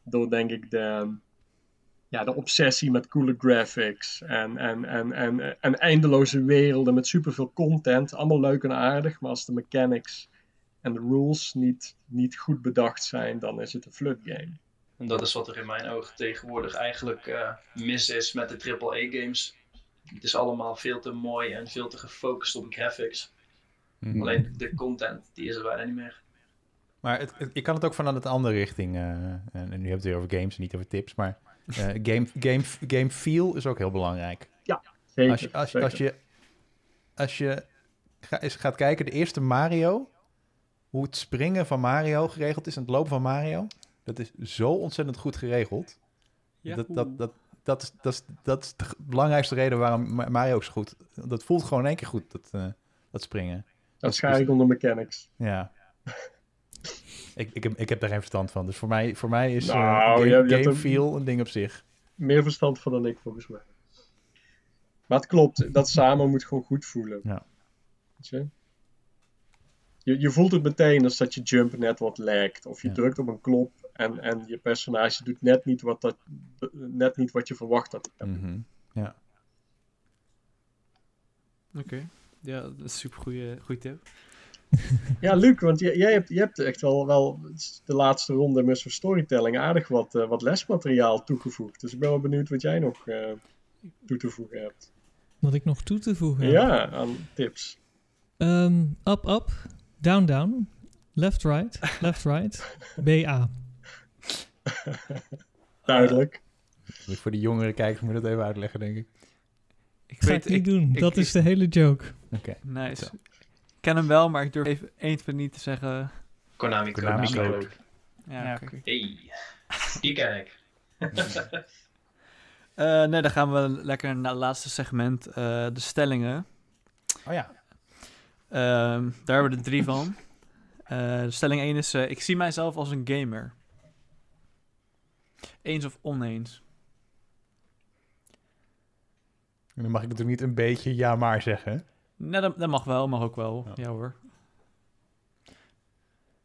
door denk ik de, ja, de obsessie met coole graphics en, en, en, en, en eindeloze werelden met superveel content. Allemaal leuk en aardig, maar als de mechanics en de rules niet, niet goed bedacht zijn, dan is het een flut game. En dat is wat er in mijn ogen tegenwoordig eigenlijk uh, mis is met de AAA-games. Het is allemaal veel te mooi en veel te gefocust op graphics. Mm -hmm. Alleen de content, die is er bijna niet meer. Maar het, het, je kan het ook vanuit een andere richting. Uh, en nu heb je het weer over games en niet over tips. Maar uh, game, game, game feel is ook heel belangrijk. Ja, zeker. Als je, als, je, als je, als je ga, eens gaat kijken, de eerste Mario... hoe het springen van Mario geregeld is en het lopen van Mario... dat is zo ontzettend goed geregeld. Ja, dat, dat, dat, dat is, dat, is, dat is de belangrijkste reden waarom Mario ook zo goed... Dat voelt gewoon in één keer goed, dat, uh, dat springen. Waarschijnlijk onder mechanics. Ja. ik, ik, heb, ik heb daar geen verstand van. Dus voor mij, voor mij is eh, Nou, game, feel een ding op zich. Meer verstand van dan ik, volgens mij. Maar het klopt, dat samen moet gewoon goed voelen. Ja. Weet je? Je, je voelt het meteen als dat je jump net wat lagt. Of je Ja. drukt op een knop en, en je personage doet net niet wat, dat, net niet wat je verwacht dat hij doen. Mhm. Oké. Ja, dat is een super goede tip. Ja, Luc, want jij, jij hebt, je hebt echt wel, wel de laatste ronde met zo'n storytelling aardig wat, eh, wat lesmateriaal toegevoegd. Dus ik ben wel benieuwd wat jij nog eh, toe te voegen hebt. Wat ik nog toe te voegen heb. Ja, aan tips. Ehm, up, up, down, down, left, right, left, right, BA. Duidelijk. Voor de jongere kijkers moet ik dat even uitleggen, denk ik. Ik Ga ik niet doen. ik- dat ik- is de hele joke. Oké. Nice. Ik ken hem wel, maar ik durf even één van niet te zeggen. Konami Konami Code. Code. Ja, Ja, oké. Hey, die kijk. Eh, nee, dan gaan we lekker naar het laatste segment, eh, de stellingen. Oh ja. Ehm, daar hebben we er drie van. Eh, stelling 1 is, eh, ik zie mijzelf als een gamer. Eens of oneens? En dan mag ik natuurlijk niet een beetje ja maar zeggen. Nee, dat, dat mag wel, mag ook wel. Ja. Ja, hoor.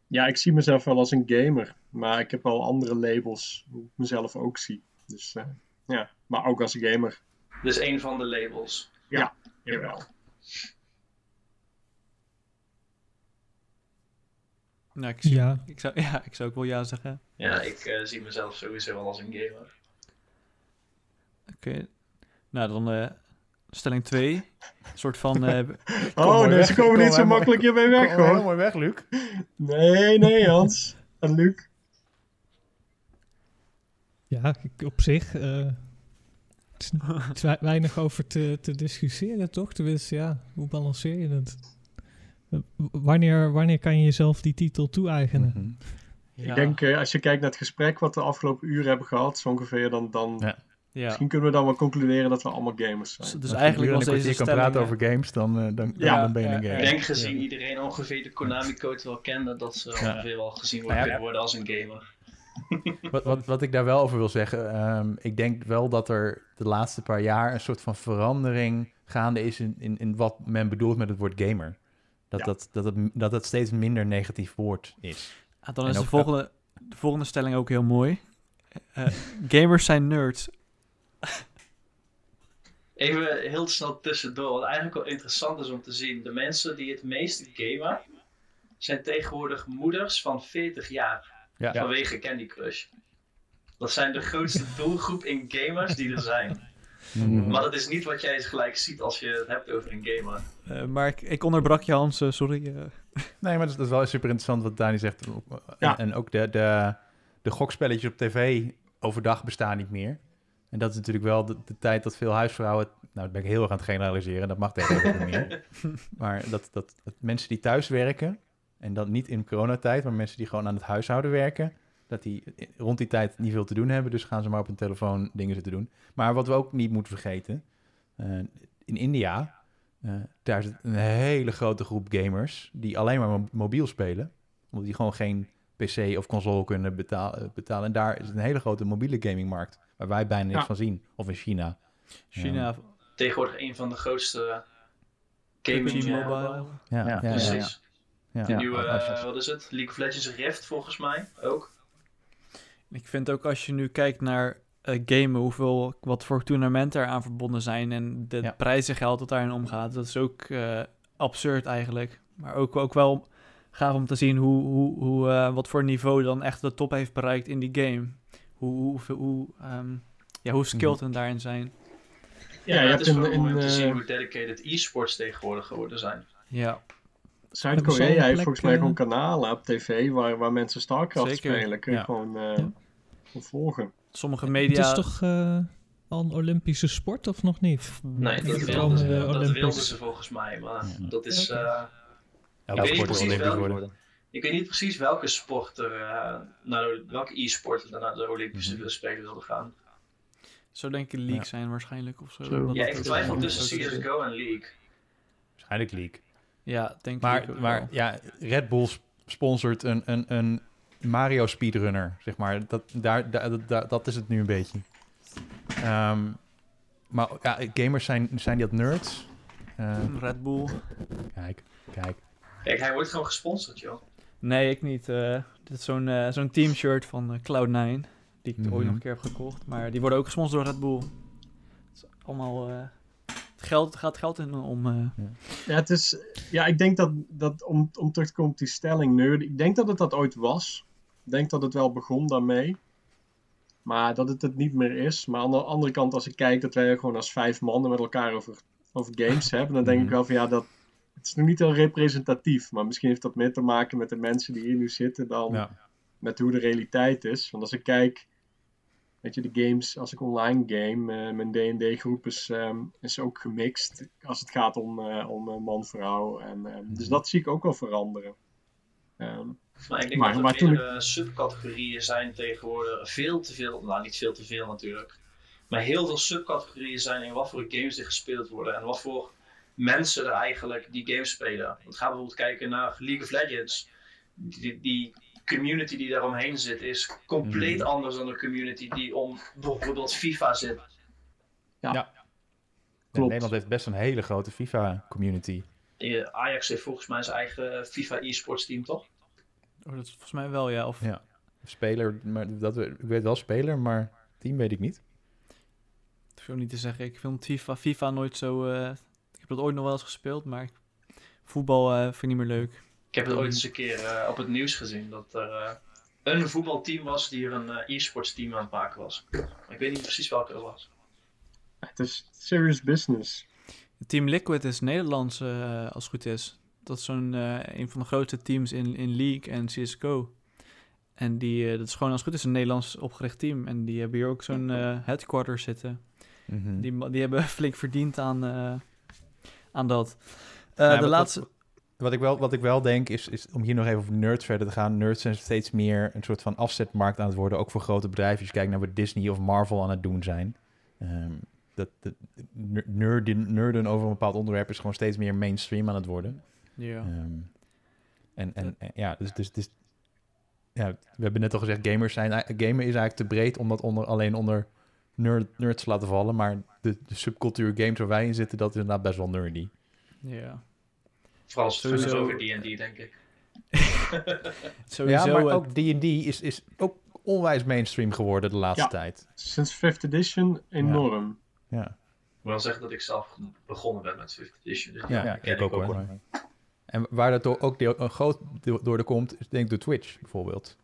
Ja, ik zie mezelf wel als een gamer. Maar ik heb wel andere labels hoe ik mezelf ook zie. Dus eh, ja, maar ook als gamer. Dus een van de labels. Jawel. Nou, ik, zie, Ja. ik, zou, ja, ik zou ook wel ja zeggen. Ja, ik eh, zie mezelf sowieso wel als een gamer. Oké. Nou, dan eh, stelling 2. Een soort van... eh, Oh, nee, ze komen Kom niet zo helemaal- makkelijk hiermee weg Kom hoor. mooi weg, Luc. Nee, nee, Hans. En Luc. Ja, op zich. eh, het is, weinig over te, te discussiëren, toch? Tenminste, ja, hoe balanceer je het? Wanneer, wanneer kan je jezelf die titel toe-eigenen? Mhm. ja, Ik denk, eh, als je kijkt naar het gesprek wat we de afgelopen uren hebben gehad, zo ongeveer, dan, dan Ja. ja. misschien kunnen we dan wel concluderen dat we allemaal gamers zijn. Dus Als je eigenlijk een deze kwartier kan praten over games, dan, eh, dan, Ja, dan ben je een ja, gamer. Ik denk gezien iedereen ongeveer de Konami Code wel kende, dat ze Ja. ongeveer wel gezien Nou ja. worden, worden als een gamer. Wat, wat, wat ik daar wel over wil zeggen, ehm, ik denk wel dat er de laatste paar jaar een soort van verandering gaande is in, in, in wat men bedoelt met het woord gamer. Dat, Ja. dat, dat, het, dat het steeds minder negatief woord is. Ah, dan En is de volgende, de volgende stelling ook heel mooi. Eh, gamers zijn nerds. Even heel snel tussendoor, wat eigenlijk wel interessant is om te zien. De mensen die het meest gamen, zijn tegenwoordig moeders van 40 jaar. Ja. Vanwege Candy Crush. Dat zijn de grootste doelgroep in gamers die er zijn. Mhm. Maar dat is niet wat jij gelijk ziet als je het hebt over een gamer. Eh, maar ik, ik onderbrak je, Hans. eh, sorry. eh. Nee, maar dat is, dat is wel super interessant wat Dani zegt. En, Ja. en ook de, de, de gokspelletjes op tv overdag bestaan niet meer. En dat is natuurlijk wel de, de tijd dat veel huisvrouwen... Nou, dat ben ik heel erg aan het generaliseren. Dat mag tegenwoordig niet meer. Maar dat, dat, dat mensen die thuis werken... en dat niet in coronatijd... maar mensen die gewoon aan het huishouden werken... dat die rond die tijd niet veel te doen hebben... dus gaan ze maar op hun telefoon dingen zitten doen. Maar wat we ook niet moeten vergeten... eh, in India... eh, daar zit een hele grote groep gamers... die alleen maar mo- mobiel spelen... omdat die gewoon geen PC of console kunnen betaal- eh, betalen. En daar is een hele grote mobiele gamingmarkt... waar wij bijna niks Ja. van zien. Of in China. China, Tegenwoordig een van de grootste gaming... Mobile. Ja, ja, ja. Precies. ja. De Ja. nieuwe, wat is het? League of Legends Rift volgens mij ook. Ik vind ook als je nu kijkt naar eh, gamen, hoeveel, wat voor toernooimenten er aan verbonden zijn en de Ja. prijzengeld dat daarin omgaat, dat is ook eh, absurd eigenlijk. Maar ook, ook wel gaaf om te zien hoe, hoe, hoe, eh, wat voor niveau dan echt de top heeft bereikt in die game. Hoe, hoe, hoe, hoe, ehm, ja, hoe skilled hen daarin zijn. Ja, het hebt is wel mooi in om te zien eh, hoe dedicated e-sports tegenwoordig geworden zijn. Ja, Zuid-Korea heeft plek, volgens mij gewoon kanalen op tv waar, waar mensen StarCraft Zeker, spelen. Kun je ja. gewoon eh, Ja. gewoon volgen. sommige Het media... is toch eh, al een Olympische sport of nog niet? Nee, dat wilden, ze, dan, dat Olympics. wilden ze volgens mij, maar Ja. dat is... Eh, Elke Ik weet niet precies ik weet niet precies welke sport er, eh, naar de, welke e-sport er naar de Olympische Mhm. Spelen wilde gaan. Zou denk ik league Ja. zijn waarschijnlijk of zo. Zo. Ja, ik twijfel tussen. CSGO en League. Waarschijnlijk league. Ja, denk ik Maar, ook maar wel. ja, Red Bull sp- sponsort een, een, een Mario speedrunner, zeg maar. Dat, daar, daar, daar- dat is het nu een beetje. Ehm, maar ja, gamers zijn, zijn die dat nerds? Eh, Red Bull. kijk, kijk. Kijk, hij wordt gewoon gesponsord, joh. Nee, ik niet. eh, dit is zo'n eh, zo'n teamshirt van eh, Cloud9. Die ik ooit nog Mhm. een keer heb gekocht. Maar die worden ook gesponsord door Red Bull. Het is allemaal... geld, het gaat geld in om... eh, Ja, het is, ja ik denk dat, dat om, om terug te komen op die stelling nerd, ik denk dat het dat ooit was. Ik denk dat het wel begon daarmee. Maar dat het het niet meer is. Maar aan de andere kant, als ik kijk dat wij gewoon als vijf mannen met elkaar over, over games hebben, dan denk ik Mhm. wel van ja, dat, het is nog niet heel representatief. Maar misschien heeft dat meer te maken met de mensen die hier nu zitten dan Ja. met hoe de realiteit is. Want als ik kijk, weet je, de games, als ik online game, eh, mijn D&D-groep is, ehm, is ook gemixt. Als het gaat om, eh, om eh, man-vrouw. En, ehm, Dus dat zie ik ook wel veranderen. Ehm, Maar ik denk Maar- dat er maar meerdere subcategorieën zijn tegenwoordig. Veel te veel, nou niet veel te veel natuurlijk. Maar heel veel subcategorieën zijn in wat voor games er gespeeld worden. En wat voor mensen er eigenlijk die games spelen. Want ga bijvoorbeeld kijken naar League of Legends. Die, die community die daaromheen zit is compleet Mhm. anders dan de community die om bijvoorbeeld FIFA zit. Klopt. Nederland heeft best een hele grote FIFA-community. Eh, Ajax heeft volgens mij zijn eigen FIFA e-sports team, toch? oh, dat is volgens mij wel, ja. Of, Ja. Speler, maar dat, ik weet wel speler, maar team weet ik niet. Ik wil niet te zeggen, ik vind FIFA, FIFA nooit zo... eh, ik heb dat ooit nog wel eens gespeeld, maar voetbal eh, vind ik niet meer leuk. Ik heb het ooit eens een keer eh, op het nieuws gezien dat er eh, een voetbalteam was die er een eh, e-sports team aan het maken was. Maar ik weet niet precies welke dat was. het is serious business. Team Liquid is Nederlands, eh, als het goed is. Dat is zo'n eh, een van de grootste teams in, in League en CSGO. En die, eh, dat is gewoon als het goed is een Nederlands opgericht team. En die hebben hier ook zo'n eh headquarters zitten. Mhm. Die, die hebben flink verdiend aan, eh, aan dat. Eh, Ja, de laatste... Wat, wat ik wel, wat ik wel denk is, is, om hier nog even over nerds verder te gaan. Nerds zijn steeds meer een soort van afzetmarkt aan het worden, ook voor grote bedrijven. Als je kijkt naar wat Disney of Marvel aan het doen zijn. Ehm, dat, dat, ner- nerden, nerden over een bepaald onderwerp is gewoon steeds meer mainstream aan het worden. Ja. Ehm, en, en, en ja, dus, dus, dus ja, we hebben net al gezegd, gamers zijn, gamen is eigenlijk te breed om dat onder, alleen onder nerd, nerds te laten vallen. Maar de, de subcultuur games waar wij in zitten, dat is inderdaad best wel nerdy. ja. Vooral als het gaat Sowieso. over D&D, denk ik. Sowieso... ja, maar ook D&D is, is ook onwijs mainstream geworden de laatste Ja. tijd. Sinds 5th edition enorm. Ja, Ik moet wel zeggen dat ik zelf begonnen ben met 5th edition. Dus ja, ja, ik, ken ook, hoor. En waar dat door, ook deel, een groot deel door de komt, is denk ik door Twitch bijvoorbeeld.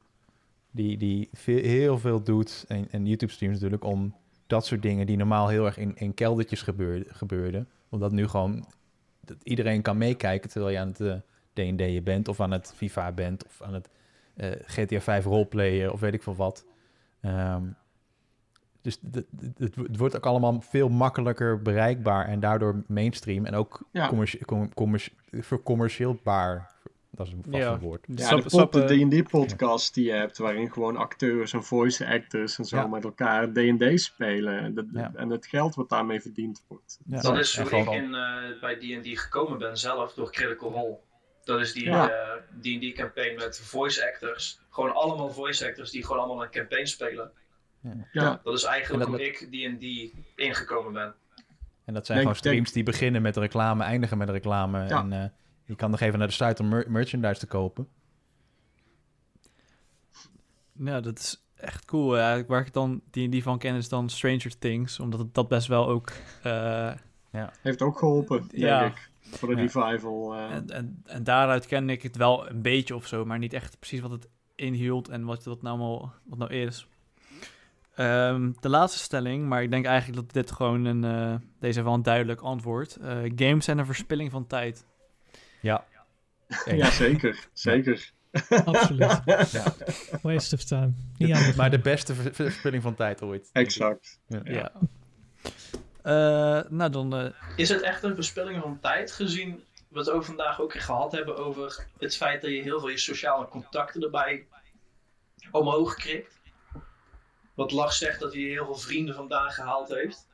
Die, die veel, heel veel doet, en, en YouTube-streams natuurlijk, om dat soort dingen die normaal heel erg in, in keldertjes gebeurde, gebeurden. Omdat nu gewoon dat iedereen kan meekijken terwijl je aan het eh, D&D'en bent, of aan het FIFA bent, of aan het eh, GTA 5 roleplayen, of weet ik veel wat. Ehm, dus het, wordt ook allemaal veel makkelijker bereikbaar en daardoor mainstream en ook Ja. commercie- com- commercie- vercommercieelbaar. Dat is een vast Ja. woord. Ja, de, D&D-podcast die je hebt, waarin gewoon acteurs en voice actors en zo Ja. met elkaar D&D spelen. En, dat- Ja. en het geld wat daarmee verdiend wordt. Ja. Dat is hoe ik in, eh, bij D&D gekomen ben zelf, door Critical Role. Dat is die Ja. eh, D&D-campaign met voice actors. Gewoon allemaal voice actors die gewoon allemaal een campaign spelen. Ja, Dat is eigenlijk dat hoe ik D&D ingekomen ben. En dat zijn Denk- gewoon streams die beginnen met reclame, eindigen met reclame. Ja. En eh, je kan nog even naar de site om mer- merchandise te kopen. Ja, dat is echt cool. Ja, waar ik dan die, die van ken is dan Stranger Things. Omdat het dat best wel ook... eh, heeft ook geholpen, denk Ja. ik. Voor de Ja. revival. eh. en, en, en daaruit ken ik het wel een beetje of zo. Maar niet echt precies wat het inhield en wat dat nou, allemaal, wat nou is. Ehm, de laatste stelling, maar ik denk eigenlijk dat dit gewoon een... eh, deze wel een duidelijk antwoord. Eh, games zijn een verspilling van tijd. Ja. ja, zeker. Zeker. Absoluut. Ja. Waste of time. Niet Maar de beste ver- verspilling van tijd ooit. Exact. Ja. Ja. Eh, nou, dan... eh, Is het echt een verspilling van tijd gezien wat we ook vandaag ook gehad hebben over het feit dat je heel veel je sociale contacten erbij omhoog krikt? Wat Lars zegt dat hij heel veel vrienden vandaan gehaald heeft.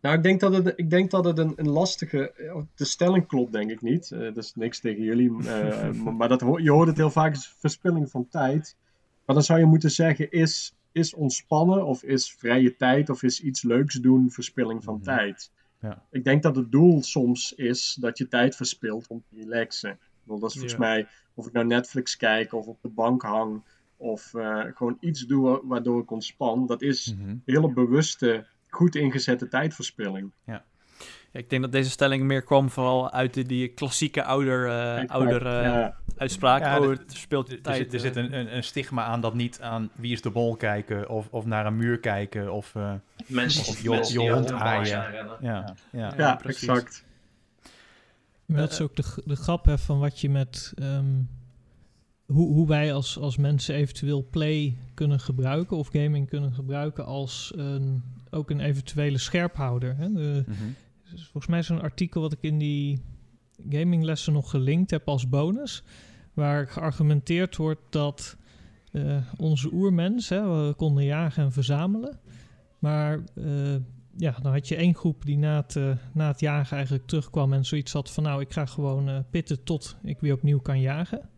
Nou, ik denk dat het, ik denk dat het een, een lastige. eh, De stelling klopt, denk ik niet. Eh dat is niks tegen jullie. eh, maar dat, je hoort het heel vaak als verspilling van tijd. Maar dan zou je moeten zeggen: is, is ontspannen of is vrije tijd of is iets leuks doen verspilling van Mhm. tijd? Ja. Ik denk dat het doel soms is dat je tijd verspilt om te relaxen. Ik bedoel, dat is volgens Ja. mij of ik nou Netflix kijk of op de bank hang. Of eh, gewoon iets doe wa- waardoor ik ontspan. Dat is Mhm. hele bewuste, goed ingezette tijdverspilling. Ja, ik denk dat deze stelling meer kwam vooral uit de, die klassieke ouder, eh, Exact, ouder eh, ja. uitspraak. Ja, oh, het speelt Er, tijd. zit, er eh. zit een, een, een stigma aan dat niet aan wie is de bol kijken of, of naar een muur kijken. Of, eh, Mensen, Of je- mensen je die hond aaien. ja, ja. Ja, precies. exact. Maar dat is ook de, de grap hè, van wat je met... ehm, hoe, hoe wij als, als mensen eventueel play kunnen gebruiken of gaming kunnen gebruiken als een, ook een eventuele scherphouder. Hè. De, Mhm. Dus volgens mij is een artikel wat ik in die gaminglessen nog gelinkt heb als bonus. Waar geargumenteerd wordt dat eh, onze oermens, hè, we konden jagen en verzamelen. Maar eh, ja, dan had je één groep die na het, eh, na het jagen eigenlijk terugkwam en zoiets had van nou, ik ga gewoon pitten tot ik weer opnieuw kan jagen.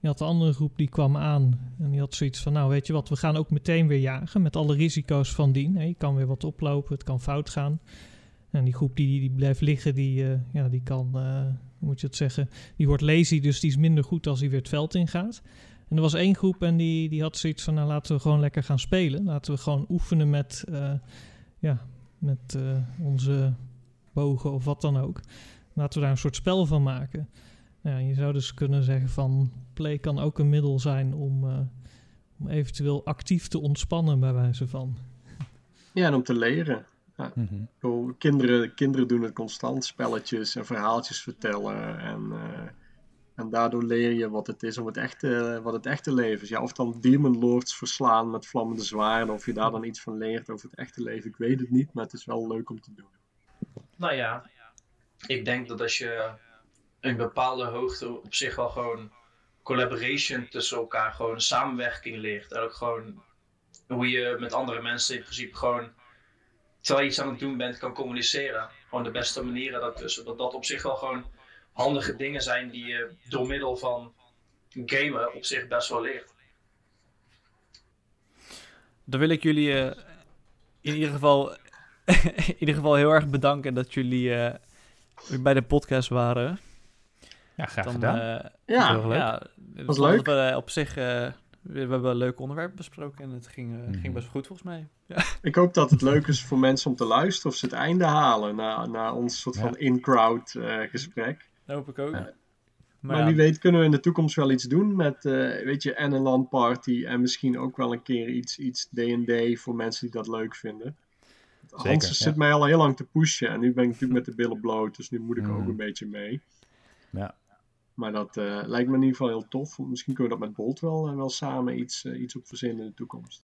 Je had de andere groep die kwam aan en die had zoiets van nou, weet je wat, we gaan ook meteen weer jagen met alle risico's van dien. Je kan weer wat oplopen, het kan fout gaan. En die groep die, die blijft liggen, die, eh, ja, die kan, eh, hoe moet je het zeggen, die wordt lazy, dus die is minder goed als hij weer het veld ingaat. En er was één groep en die, die had zoiets van, nou laten we gewoon lekker gaan spelen. Laten we gewoon oefenen met, eh, ja, met onze bogen of wat dan ook. Laten we daar een soort spel van maken. Ja, je zou dus kunnen zeggen van, play kan ook een middel zijn om, eh, om eventueel actief te ontspannen bij wijze van. Ja, en om te leren. Mhm. Ik bedoel, kinderen, kinderen doen het constant, spelletjes en verhaaltjes vertellen. En, eh, en daardoor leer je wat het is om het echte, wat het echte leven is. Ja, of dan Demon Lords verslaan met vlammende zwaarden, of je daar dan iets van leert over het echte leven. Ik weet het niet, maar het is wel leuk om te doen. Nou ja, ik denk dat als je een bepaalde hoogte op zich wel gewoon collaboration tussen elkaar, gewoon samenwerking leert. En ook gewoon hoe je met andere mensen in principe gewoon, terwijl je iets aan het doen bent, kan communiceren. Gewoon de beste manieren daartussen. Dat dat op zich wel gewoon handige dingen zijn die je door middel van gamen op zich best wel leert. Dan wil ik jullie eh, in ieder geval in ieder geval heel erg bedanken dat jullie weer bij de podcast waren. Ja, graag Dan, gedaan. eh, Ja, Heel leuk. ja, het Was leuk. we, eh, op zich, eh, we, we hebben een leuk onderwerp besproken en het ging, eh, Mhm. ging best wel goed volgens mij. ik hoop dat het leuk is voor mensen om te luisteren of ze het einde halen na, na ons soort Ja. van in-crowd eh, gesprek. Dat hoop ik ook. Ja. Maar, Maar ja, wie weet kunnen we in de toekomst wel iets doen met, eh, weet je, en een landparty en misschien ook wel een keer iets, iets D&D voor mensen die dat leuk vinden. Hans Zeker, zit ja. mij al heel lang te pushen en nu ben ik natuurlijk met de billen bloot, dus nu moet ik ook Mhm. een beetje mee. Ja. Maar dat eh, lijkt me in ieder geval heel tof. Misschien kunnen we dat met Bolt wel, eh, wel samen iets, eh, iets op verzinnen in de toekomst.